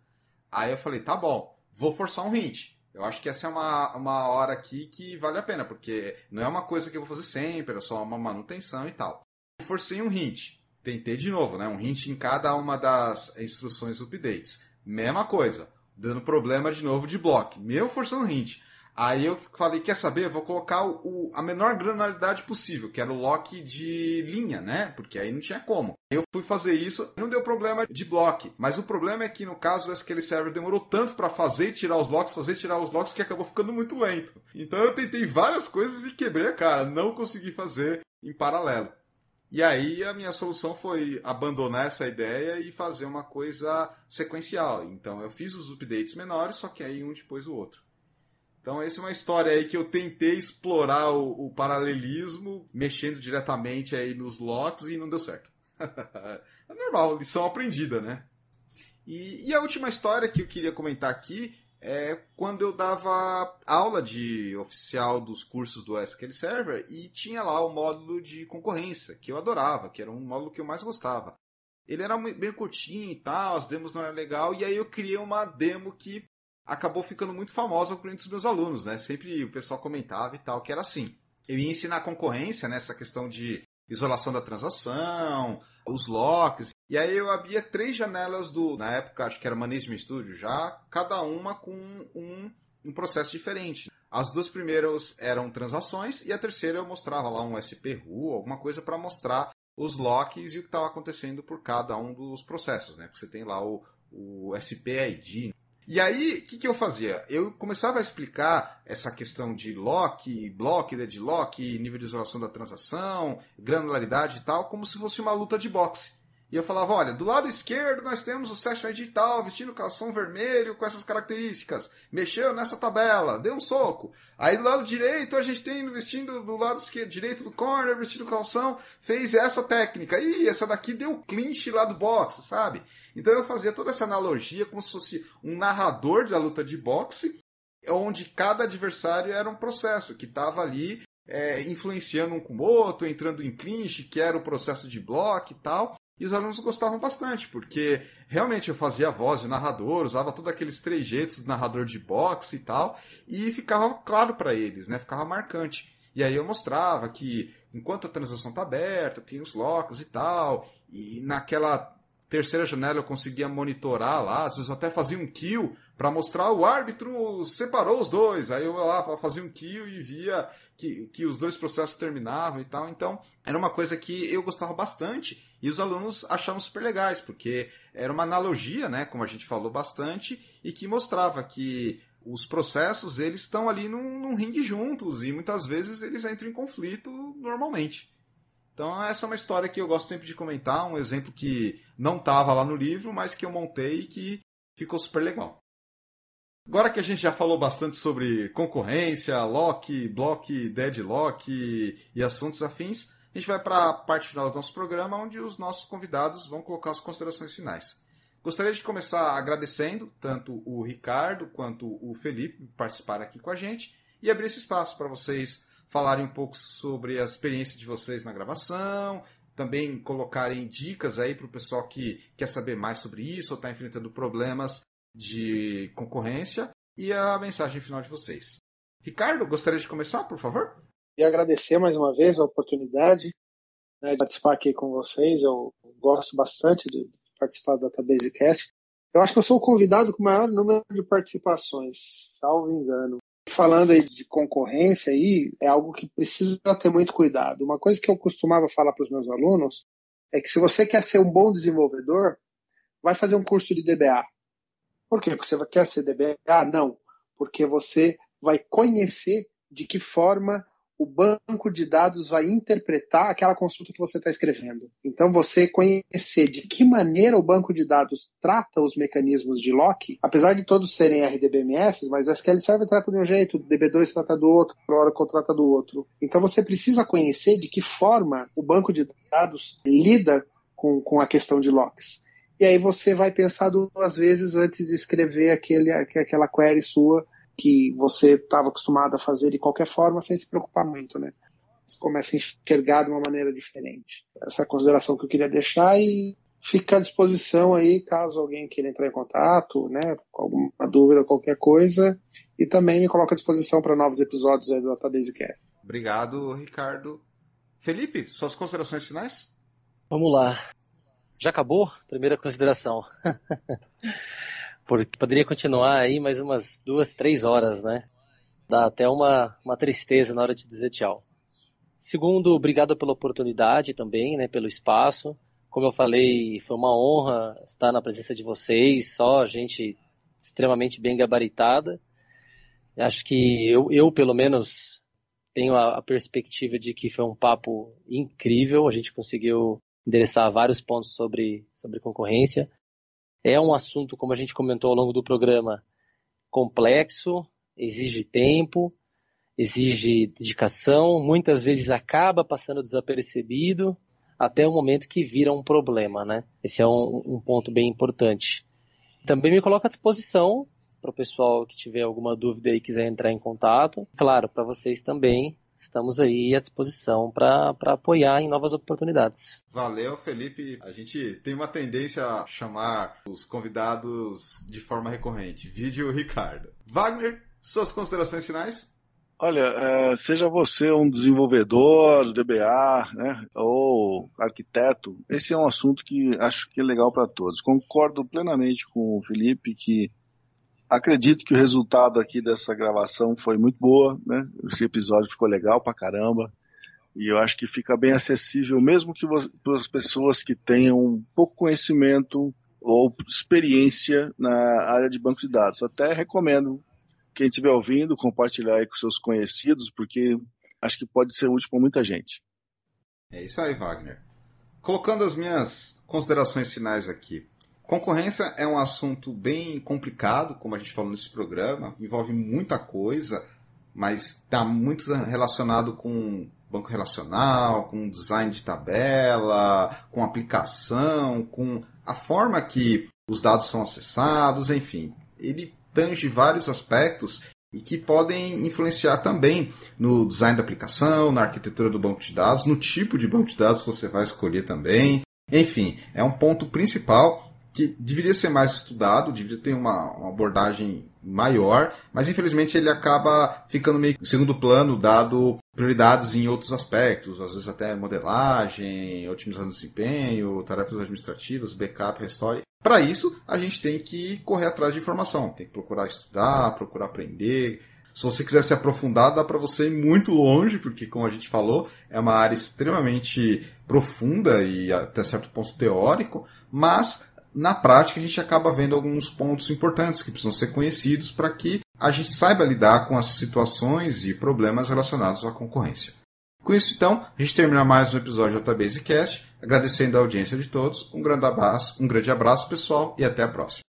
Aí eu falei, tá bom, vou forçar um hint. Eu acho que essa é uma, uma hora aqui que vale a pena, porque não é uma coisa que eu vou fazer sempre, é só uma manutenção e tal. Forcei um hint tentei de novo, né? Um hint em cada uma das instruções updates. Mesma coisa, dando problema de novo de bloco, mesmo forçando hint. Aí eu falei, quer saber? Vou colocar o, a menor granularidade possível, que era o lock de linha, né? Porque aí não tinha como. Eu fui fazer isso, não deu problema de bloco. Mas o problema é que no caso o SQL Server demorou tanto para fazer e tirar os locks, fazer e tirar os locks, que acabou ficando muito lento. Então eu tentei várias coisas e quebrei a cara. Não consegui fazer em paralelo. E aí a minha solução foi abandonar essa ideia e fazer uma coisa sequencial. Então eu fiz os updates menores, só que aí um depois do outro. Então essa é uma história aí que eu tentei explorar o, o paralelismo, mexendo diretamente aí nos logs e não deu certo. é normal, lição aprendida, né? E, e a última história que eu queria comentar aqui é quando eu dava aula de oficial dos cursos do SQL Server e tinha lá o módulo de concorrência, que eu adorava, que era um módulo que eu mais gostava. Ele era bem curtinho e tal, as demos não eram legal, e aí eu criei uma demo que acabou ficando muito famosa entre os meus alunos, né? Sempre o pessoal comentava e tal, que era assim. Eu ia ensinar concorrência, nessa né? questão de isolação da transação, os locks. E aí eu abria três janelas do, na época acho que era Management Studio já, cada uma com um, um processo diferente. As duas primeiras eram transações e a terceira eu mostrava lá um SPRU, alguma coisa para mostrar os locks e o que estava acontecendo por cada um dos processos, né? Porque você tem lá o, o SPID, e aí, o que, que eu fazia? Eu começava a explicar essa questão de lock, block, deadlock, nível de isolação da transação, granularidade e tal, como se fosse uma luta de boxe. E eu falava, olha, do lado esquerdo nós temos o Session digital vestindo calção vermelho com essas características. Mexeu nessa tabela, deu um soco. Aí do lado direito a gente tem vestindo do lado esquerdo, direito do corner, vestindo calção, fez essa técnica. Ih, essa daqui deu clinch lá do boxe, sabe? Então eu fazia toda essa analogia como se fosse um narrador da luta de boxe, onde cada adversário era um processo que estava ali é, influenciando um com o outro, entrando em clinch, que era o processo de bloco e tal. E os alunos gostavam bastante, porque realmente eu fazia a voz de narrador, usava todos aqueles trejeitos de narrador de boxe e tal, e ficava claro para eles, né? Ficava marcante. E aí eu mostrava que enquanto a transação está aberta, tem os locos e tal, e naquela terceira janela eu conseguia monitorar lá, às vezes eu até fazia um kill para mostrar o árbitro separou os dois. Aí eu lá fazia um kill e via que, que os dois processos terminavam e tal. Então, era uma coisa que eu gostava bastante e os alunos achavam super legais, porque era uma analogia, né, como a gente falou bastante, e que mostrava que os processos eles estão ali num, num ringue juntos e muitas vezes eles entram em conflito normalmente. Então essa é uma história que eu gosto sempre de comentar, um exemplo que não estava lá no livro, mas que eu montei e que ficou super legal. Agora que a gente já falou bastante sobre concorrência, lock, block, deadlock e assuntos afins, a gente vai para a parte final do nosso programa, onde os nossos convidados vão colocar as considerações finais. Gostaria de começar agradecendo tanto o Ricardo quanto o Felipe por participar aqui com a gente e abrir esse espaço para vocês falarem um pouco sobre a experiência de vocês na gravação, também colocarem dicas aí para o pessoal que quer saber mais sobre isso ou está enfrentando problemas de concorrência e a mensagem final de vocês. Ricardo, gostaria de começar, por favor? E agradecer mais uma vez a oportunidade né, de participar aqui com vocês. Eu gosto bastante de participar do Database Cast. Eu acho que eu sou o convidado com o maior número de participações, salvo engano. Falando aí de concorrência aí, é algo que precisa ter muito cuidado. Uma coisa que eu costumava falar para os meus alunos é que se você quer ser um bom desenvolvedor, vai fazer um curso de DBA. Por quê? Porque você quer ser DBA? Não. Porque você vai conhecer de que forma o banco de dados vai interpretar aquela consulta que você está escrevendo. Então, você conhecer de que maneira o banco de dados trata os mecanismos de lock, apesar de todos serem RDBMS, mas SQL Server trata de um jeito, o DB2 trata do outro, o Oracle trata do outro. Então, você precisa conhecer de que forma o banco de dados lida com, com a questão de locks e aí você vai pensar duas vezes antes de escrever aquele, aquela query sua que você estava acostumado a fazer de qualquer forma sem se preocupar muito, né? Você começa a enxergar de uma maneira diferente. Essa é a consideração que eu queria deixar e fica à disposição aí caso alguém queira entrar em contato, né, com alguma dúvida, qualquer coisa, e também me coloca à disposição para novos episódios aí do Database Cast. Obrigado, Ricardo. Felipe, suas considerações finais? Vamos lá. Já acabou? Primeira consideração. Porque poderia continuar aí mais umas duas, três horas, né? Dá até uma, uma tristeza na hora de dizer tchau. Segundo, obrigado pela oportunidade também, né? Pelo espaço. Como eu falei, foi uma honra estar na presença de vocês, só gente extremamente bem gabaritada. Acho que eu, eu pelo menos, tenho a, a perspectiva de que foi um papo incrível. A gente conseguiu endereçar vários pontos sobre, sobre concorrência. É um assunto, como a gente comentou ao longo do programa, complexo, exige tempo, exige dedicação, muitas vezes acaba passando desapercebido até o momento que vira um problema, né? Esse é um, um ponto bem importante. Também me coloco à disposição para o pessoal que tiver alguma dúvida e quiser entrar em contato. Claro, para vocês também, estamos aí à disposição para apoiar em novas oportunidades. Valeu, Felipe. A gente tem uma tendência a chamar os convidados de forma recorrente. Vídeo Ricardo. Wagner, suas considerações finais? Olha, é, seja você um desenvolvedor, DBA, né, ou arquiteto, esse é um assunto que acho que é legal para todos. Concordo plenamente com o Felipe que acredito que o resultado aqui dessa gravação foi muito boa, né? Esse episódio ficou legal pra caramba. E eu acho que fica bem acessível, mesmo que para as pessoas que tenham pouco conhecimento ou experiência na área de banco de dados. Até recomendo quem estiver ouvindo compartilhar aí com seus conhecidos, porque acho que pode ser útil para muita gente. É isso aí, Wagner. Colocando as minhas considerações finais aqui. Concorrência é um assunto bem complicado, como a gente falou nesse programa, envolve muita coisa, mas está muito relacionado com banco relacional, com design de tabela, com aplicação, com a forma que os dados são acessados, enfim. Ele tange vários aspectos e que podem influenciar também no design da aplicação, na arquitetura do banco de dados, no tipo de banco de dados que você vai escolher também, Enfim, é um ponto principal que deveria ser mais estudado, deveria ter uma, uma, abordagem maior, mas infelizmente ele acaba ficando meio em segundo plano, dado prioridades em outros aspectos, às vezes até modelagem, otimizando desempenho, tarefas administrativas, backup, restore. Para isso, a gente tem que correr atrás de informação, tem que procurar estudar, procurar aprender, se você quiser se aprofundar, dá para você ir muito longe, porque, como a gente falou, é uma área extremamente profunda e até certo ponto teórico, mas na prática a gente acaba vendo alguns pontos importantes que precisam ser conhecidos para que a gente saiba lidar com as situações e problemas relacionados à concorrência. Com isso, então, a gente termina mais um episódio do Database Cast, agradecendo a audiência de todos, um grande abraço, um grande abraço pessoal e até a próxima.